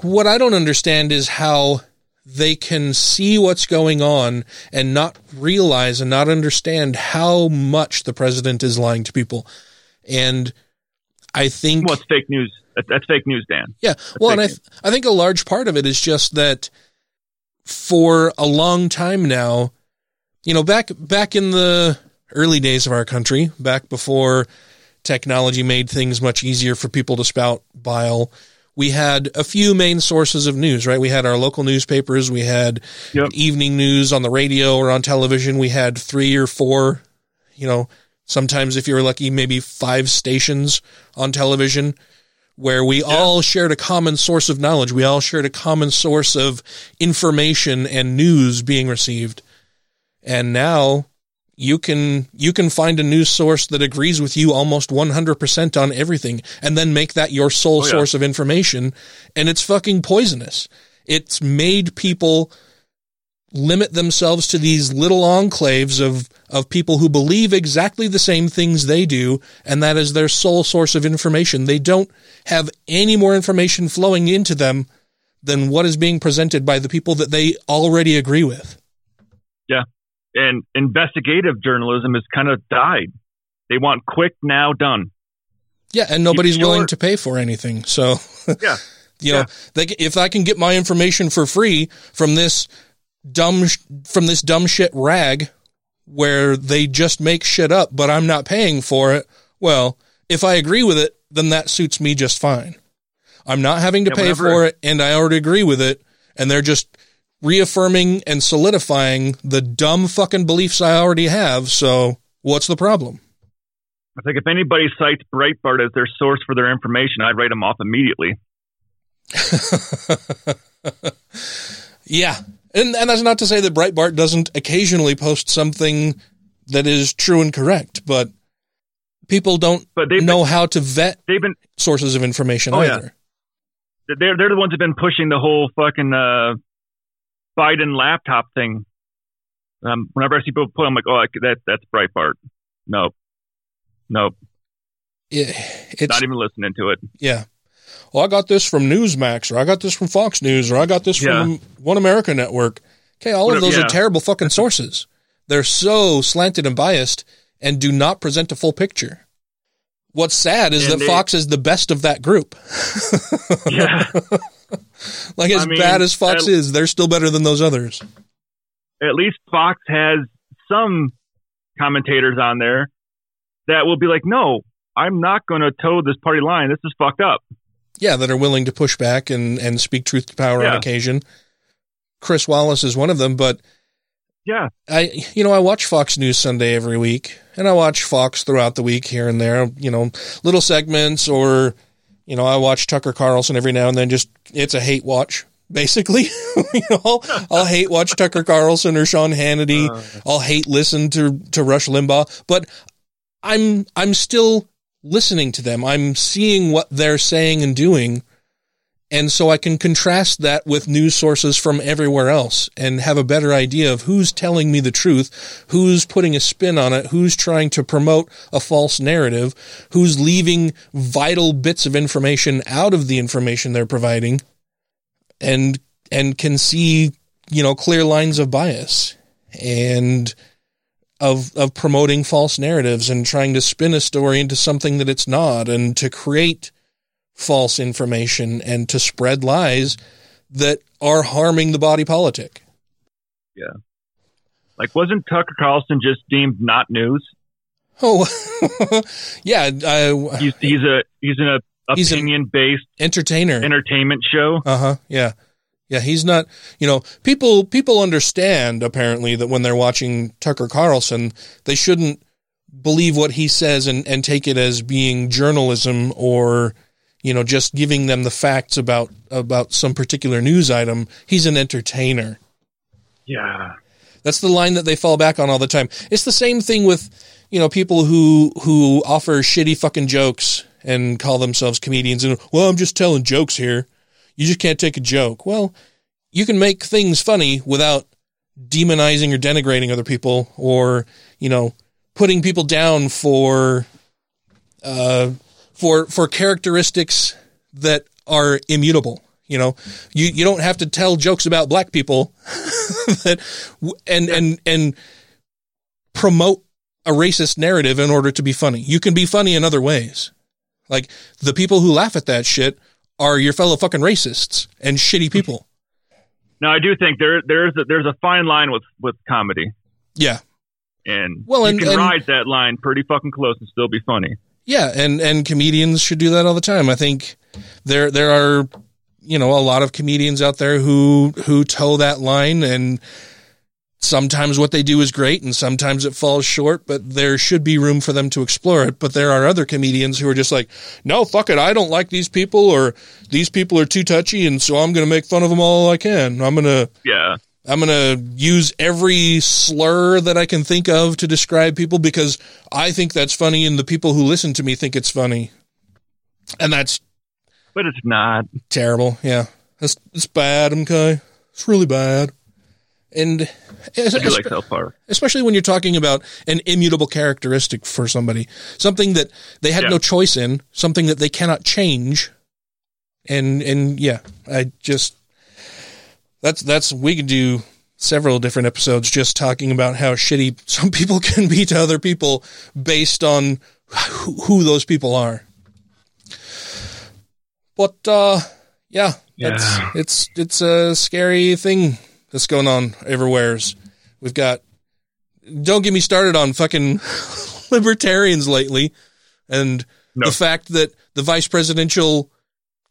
[SPEAKER 3] what I don't understand is how they can see what's going on and not realize and not understand how much the president is lying to people. And I think
[SPEAKER 4] Well, it's fake news. That's fake news, Dan.
[SPEAKER 3] yeah. Well, and I, th- I think a large part of it is just that for a long time now, you know, back, back in the early days of our country, back before technology made things much easier for people to spout bile, we had a few main sources of news, right? We had our local newspapers. We had evening news on the radio or on television. We had three or four, you know, sometimes if you were lucky, maybe five stations on television where we all shared a common source of knowledge. We all shared a common source of information and news being received. And now you can you can find a news source that agrees with you almost 100% on everything and then make that your sole
[SPEAKER 4] Oh, yeah.
[SPEAKER 3] source of information and it's fucking poisonous. It's made people limit themselves to these little enclaves of of people who believe exactly the same things they do and that is their sole source of information they don't have any more information flowing into them than what is being presented by the people that they already agree with
[SPEAKER 4] Yeah. And investigative journalism has kind of died. They want quick now done.
[SPEAKER 3] yeah and nobody's
[SPEAKER 4] it
[SPEAKER 3] willing to pay for anything so
[SPEAKER 4] Yeah.
[SPEAKER 3] you know they, if i can get my information for free from this dumb sh- from this dumb shit rag where they just make shit up but i'm not paying for it well if i agree with it then that suits me just fine i'm not having to
[SPEAKER 4] Yeah,
[SPEAKER 3] pay
[SPEAKER 4] whenever-
[SPEAKER 3] for it and i already agree with it and they're just reaffirming and solidifying the dumb fucking beliefs i already have so what's the problem
[SPEAKER 4] I think if anybody cites Breitbart as their source for their information, I'd write them off immediately.
[SPEAKER 3] Yeah. And, and that's not to say that Breitbart doesn't occasionally post something that is true and correct, but people don't know how to vet
[SPEAKER 4] they've been,
[SPEAKER 3] sources of information
[SPEAKER 4] Oh, yeah.
[SPEAKER 3] either.
[SPEAKER 4] They're they're the ones who've been pushing the whole fucking uh, Biden laptop thing. Um, whenever I see people put, I'm like, oh, that that's Breitbart. Nope, nope.
[SPEAKER 3] Yeah, it's
[SPEAKER 4] not even listening to it.
[SPEAKER 3] Yeah. Well, I got this from Newsmax, or I got this from Fox News, or I got this from
[SPEAKER 4] Yeah.
[SPEAKER 3] One America Network. Okay, all of those
[SPEAKER 4] yeah.
[SPEAKER 3] are terrible fucking sources. They're so slanted and biased and do not present a full picture. What's sad is
[SPEAKER 4] And
[SPEAKER 3] that
[SPEAKER 4] they-
[SPEAKER 3] Fox is the best of that group.
[SPEAKER 4] Yeah.
[SPEAKER 3] like as
[SPEAKER 4] I mean,
[SPEAKER 3] bad as Fox
[SPEAKER 4] at-
[SPEAKER 3] is, they're still better than those others.
[SPEAKER 4] At least Fox has some commentators on there that will be like, no, I'm not going to toe this party line. This is fucked up.
[SPEAKER 3] Yeah, that are willing to push back and, and speak truth to power on occasion. Chris Wallace is one of them, but
[SPEAKER 4] Yeah.
[SPEAKER 3] I you know I watch Fox News Sunday every week, and I watch Fox throughout the week here and there. You know, little segments, or you know, I watch Tucker Carlson every now and then. Just it's a hate watch, basically. you know, I'll, I'll hate watch Tucker Carlson or Sean Hannity. Uh. I'll hate listen to to Rush Limbaugh, but I'm I'm still listening to them. I'm seeing what they're saying and doing. And so I can contrast that with news sources from everywhere else and have a better idea of who's telling me the truth, who's putting a spin on it, who's trying to promote a false narrative, who's leaving vital bits of information out of the information they're providing and and can see, you know, clear lines of bias. And of of promoting false narratives and trying to spin a story into something that it's not and to create false information and to spread lies that are harming the body politic.
[SPEAKER 4] Yeah. Like, wasn't Tucker Carlson just deemed not news?
[SPEAKER 3] Oh, yeah. I,
[SPEAKER 4] He's he's a he's an
[SPEAKER 3] He's an
[SPEAKER 4] opinion based
[SPEAKER 3] entertainer.
[SPEAKER 4] entertainment show.
[SPEAKER 3] Uh huh. Yeah. Yeah. He's not, you know, people, people understand apparently that when they're watching Tucker Carlson, they shouldn't believe what he says and, and take it as being journalism or, you know, just giving them the facts about, about some particular news item. He's an entertainer.
[SPEAKER 4] Yeah.
[SPEAKER 3] That's the line that they fall back on all the time. It's the same thing with, you know, people who who offer shitty fucking jokes and call themselves comedians and well, I'm just telling jokes here. You just can't take a joke. Well, you can make things funny without demonizing or denigrating other people or, you know, putting people down for uh for for characteristics that are immutable. You know, you, you don't have to tell jokes about black people that and and and promote a racist narrative in order to be funny. You can be funny in other ways. Like the people who laugh at that shit are your fellow fucking racists and shitty people.
[SPEAKER 4] No, I do think there there's a, there's a fine line with with comedy,
[SPEAKER 3] Yeah.
[SPEAKER 4] and
[SPEAKER 3] Well, and-
[SPEAKER 4] you can
[SPEAKER 3] and-
[SPEAKER 4] ride that line pretty fucking close and still be funny.
[SPEAKER 3] Yeah, and and comedians should do that all the time. I think there there are you know a lot of comedians out there who who toe that line and sometimes what they do is great and sometimes it falls short, but there should be room for them to explore it. But there are other comedians who are just like, "No, fuck it, I don't like these people or these people are too touchy and so I'm going to make fun of them all I can. I'm going to
[SPEAKER 4] Yeah.
[SPEAKER 3] I'm going to use every slur that I can think of to describe people because I think that's funny and the people who listen to me think it's funny. And that's
[SPEAKER 4] But it's not.
[SPEAKER 3] terrible. Yeah. It's, it's bad, okay? It's really bad. And
[SPEAKER 4] like
[SPEAKER 3] especially when you're talking about an immutable characteristic for somebody, something that they had
[SPEAKER 4] Yeah.
[SPEAKER 3] no choice in, something that they cannot change. And and yeah, I just that's that's we could do several different episodes just talking about how shitty some people can be to other people based on who, who those people are. But uh yeah, that's
[SPEAKER 4] Yeah.
[SPEAKER 3] it's it's a scary thing that's going on everywhere's. We've got don't get me started on fucking libertarians lately and the fact that the vice presidential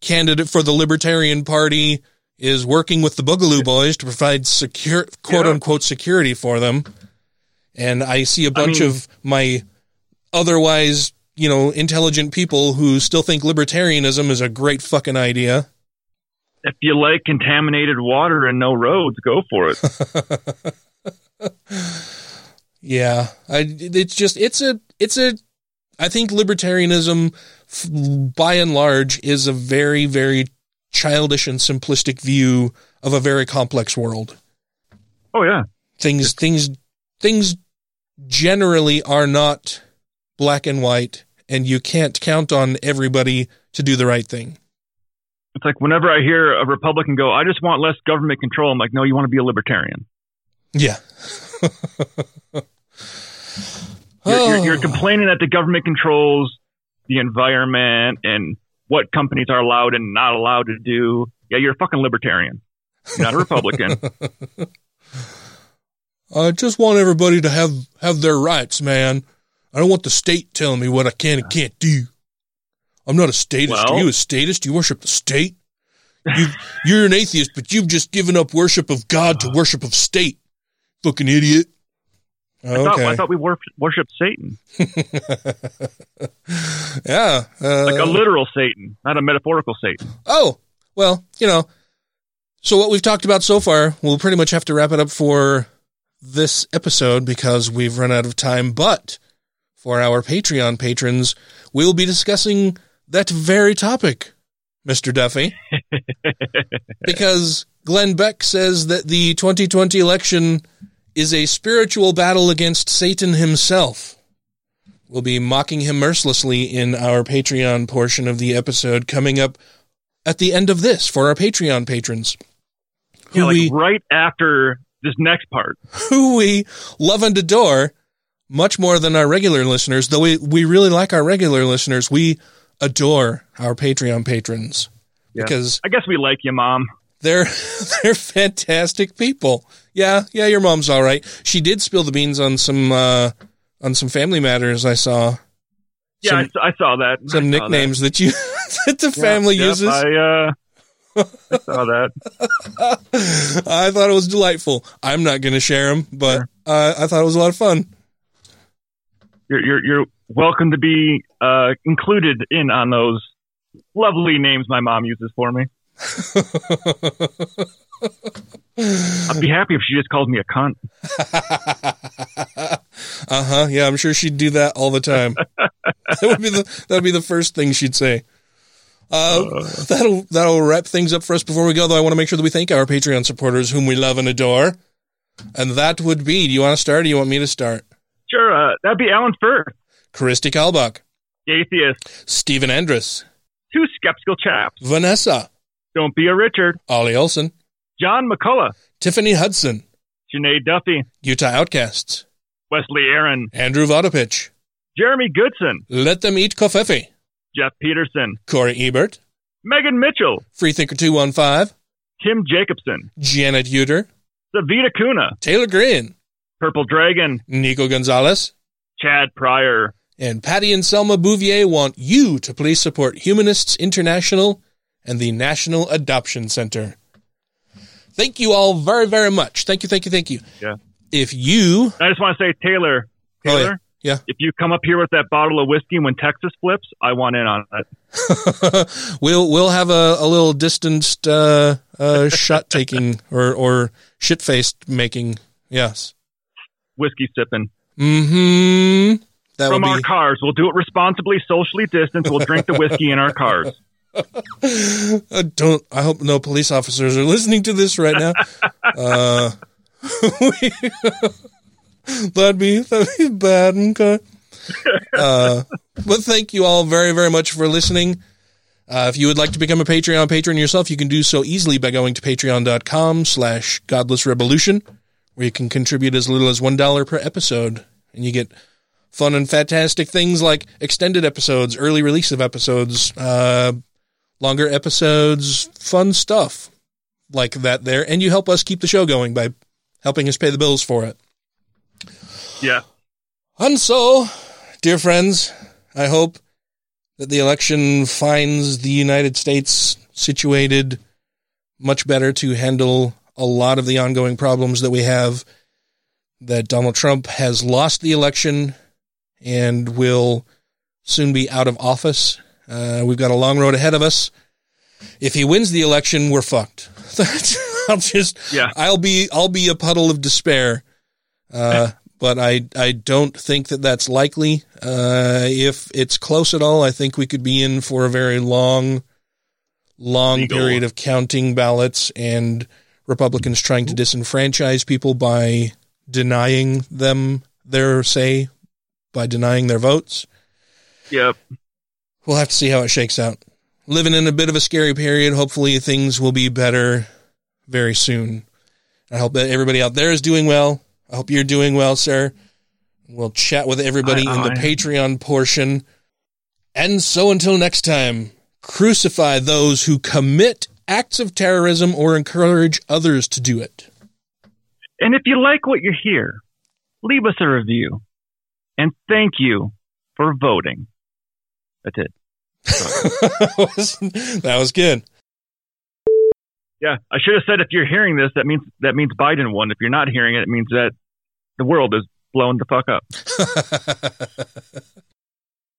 [SPEAKER 3] candidate for the Libertarian Party is working with the Boogaloo Boys to provide secure quote
[SPEAKER 4] Yeah.
[SPEAKER 3] unquote security for them. And I see a bunch
[SPEAKER 4] mean-
[SPEAKER 3] of my otherwise, you know, intelligent people who still think libertarianism is a great fucking idea.
[SPEAKER 4] If you like contaminated water and no roads, go for it.
[SPEAKER 3] Yeah, I, it's just it's a it's a I think libertarianism f- by and large is a very very childish and simplistic view of a very complex world.
[SPEAKER 4] oh yeah.
[SPEAKER 3] Things things things generally are not black and white and you can't count on everybody to do the right thing.
[SPEAKER 4] It's like whenever I hear a Republican go, "I just want less government control," I'm like, "No, you want to be a libertarian."
[SPEAKER 3] Yeah.
[SPEAKER 4] You're, you're,
[SPEAKER 3] Oh.
[SPEAKER 4] you're complaining that the government controls the environment and what companies are allowed and not allowed to do. Yeah, you're a fucking libertarian, You're not a Republican.
[SPEAKER 3] I just want everybody to have have their rights, man. I don't want the state telling me what I can and can't do. I'm not a statist. Are you a statist? You worship the state? You, you're an atheist, but you've just given up worship of God to worship of state. Fucking idiot.
[SPEAKER 4] I, thought, I thought we wor- worship Satan,
[SPEAKER 3] yeah. Uh,
[SPEAKER 4] like a literal Satan, not a metaphorical Satan.
[SPEAKER 3] Oh, well, you know. So what we've talked about so far, we'll pretty much have to wrap it up for this episode because we've run out of time. But for our Patreon patrons, we'll be discussing that very topic, Mr. Duffy. because Glenn Beck says that the 2020 election is a spiritual battle against Satan himself. We'll be mocking him mercilessly in our Patreon portion of the episode coming up at the end of this for our Patreon patrons.
[SPEAKER 4] Yeah,
[SPEAKER 3] Who
[SPEAKER 4] like
[SPEAKER 3] we
[SPEAKER 4] right after this next part.
[SPEAKER 3] who we love and adore, much more than our regular listeners. Though we we really like our regular listeners, we adore our Patreon patrons
[SPEAKER 4] Yeah.
[SPEAKER 3] because
[SPEAKER 4] I guess we like you, mom.
[SPEAKER 3] they're they're fantastic people. Yeah, yeah, your mom's all right. She did spill the beans on some uh on some family matters I saw.
[SPEAKER 4] Yeah,
[SPEAKER 3] Some-
[SPEAKER 4] I, saw- I saw that.
[SPEAKER 3] Some
[SPEAKER 4] saw
[SPEAKER 3] nicknames that. you that the
[SPEAKER 4] that.
[SPEAKER 3] family
[SPEAKER 4] Yep,
[SPEAKER 3] uses.
[SPEAKER 4] I, uh, I saw that.
[SPEAKER 3] I thought it was delightful. I'm not going to share them, but uh, I thought it was a lot of fun.
[SPEAKER 4] You're, you're, you're welcome to be uh, included in on those lovely names my mom uses for me. I'd be happy if she just called me a cunt.
[SPEAKER 3] Uh huh. Yeah, I'm sure she'd do that all the time. that would be the that would be the first thing she'd say. Uh, that'll that'll wrap things up for us. Before we go, though, I want to make sure that we thank our Patreon supporters, whom we love and adore. And that would be. Do you want to start? or Do you want me to start?
[SPEAKER 4] Sure, uh, that'd be Alan Firth,
[SPEAKER 3] Christy Kalbach, The
[SPEAKER 4] atheist,
[SPEAKER 3] Stephen Andrus,
[SPEAKER 4] two skeptical chaps.
[SPEAKER 3] Vanessa,
[SPEAKER 4] Don't be a Richard,
[SPEAKER 3] Ollie Olson,
[SPEAKER 4] John McCullough,
[SPEAKER 3] Tiffany Hudson,
[SPEAKER 4] Janae Duffy,
[SPEAKER 3] Utah Outcasts,
[SPEAKER 4] Wesley Aaron,
[SPEAKER 3] Andrew Vodopich,
[SPEAKER 4] Jeremy Goodson,
[SPEAKER 3] Let Them Eat Kofefe,
[SPEAKER 4] Jeff Peterson,
[SPEAKER 3] Corey Ebert,
[SPEAKER 4] Megan Mitchell,
[SPEAKER 3] Freethinker two one five,
[SPEAKER 4] Kim Jacobson,
[SPEAKER 3] Janet Uter,
[SPEAKER 4] Savita Kuna,
[SPEAKER 3] Taylor Green,
[SPEAKER 4] Purple Dragon,
[SPEAKER 3] Nico Gonzalez,
[SPEAKER 4] Chad Pryor,
[SPEAKER 3] and Patty and Selma Bouvier want you to please support Humanists International and the National Adoption Center. Thank you all very, very much. Thank you, thank you, thank you.
[SPEAKER 4] Yeah.
[SPEAKER 3] If you,
[SPEAKER 4] I just want to say, Taylor,
[SPEAKER 3] Oh, yeah.
[SPEAKER 4] Taylor,
[SPEAKER 3] yeah,
[SPEAKER 4] if you come up here with that bottle of whiskey when Texas flips, I want in on it.
[SPEAKER 3] we'll we'll have a, a little distanced uh, uh, shot taking or or shit faced making. Yes.
[SPEAKER 4] Whiskey sipping.
[SPEAKER 3] Mm-hmm. That
[SPEAKER 4] From our
[SPEAKER 3] be.
[SPEAKER 4] cars. We'll do it responsibly, socially distanced. We'll drink the whiskey in our cars.
[SPEAKER 3] Uh, don't. I hope no police officers are listening to this right now. uh, that'd be that'd be bad. Okay. Uh, but thank you all very very much for listening. Uh, if you would like to become a Patreon patron yourself, you can do so easily by going to patreon.com slash godless revolution, where you can contribute as little as $1 per episode. And you get fun and fantastic things like extended episodes, early release of episodes, uh, longer episodes, fun stuff like that there. And you help us keep the show going by helping us pay the bills for it.
[SPEAKER 4] Yeah.
[SPEAKER 3] And so, dear friends, I hope that the election finds the United States situated much better to handle a lot of the ongoing problems that we have. That Donald Trump has lost the election and will soon be out of office. Uh, we've got a long road ahead of us. If he wins the election, we're fucked. I'll just,
[SPEAKER 4] Yeah.
[SPEAKER 3] I'll be, I'll be a puddle of despair. Uh, but I, I don't think that that's likely. Uh, if it's close at all, I think we could be in for a very long, long
[SPEAKER 4] Legal.
[SPEAKER 3] period of counting ballots and Republicans trying to disenfranchise people by denying them their say, by denying their votes.
[SPEAKER 4] Yep.
[SPEAKER 3] We'll have to see how it shakes out. Living in a bit of a scary period. Hopefully things will be better very soon. I hope that everybody out there is doing well. I hope you're doing well, sir. We'll chat with everybody
[SPEAKER 4] I-
[SPEAKER 3] in the
[SPEAKER 4] I-
[SPEAKER 3] Patreon portion. And so until next time, crucify those who commit acts of terrorism or encourage others to do it.
[SPEAKER 4] And if you like what you hear, leave us a review. And thank you for voting. That's it.
[SPEAKER 3] that was good.
[SPEAKER 4] Yeah, I should have said if you're hearing this, that means that means Biden won. If you're not hearing it, it means that the world is blown the fuck up.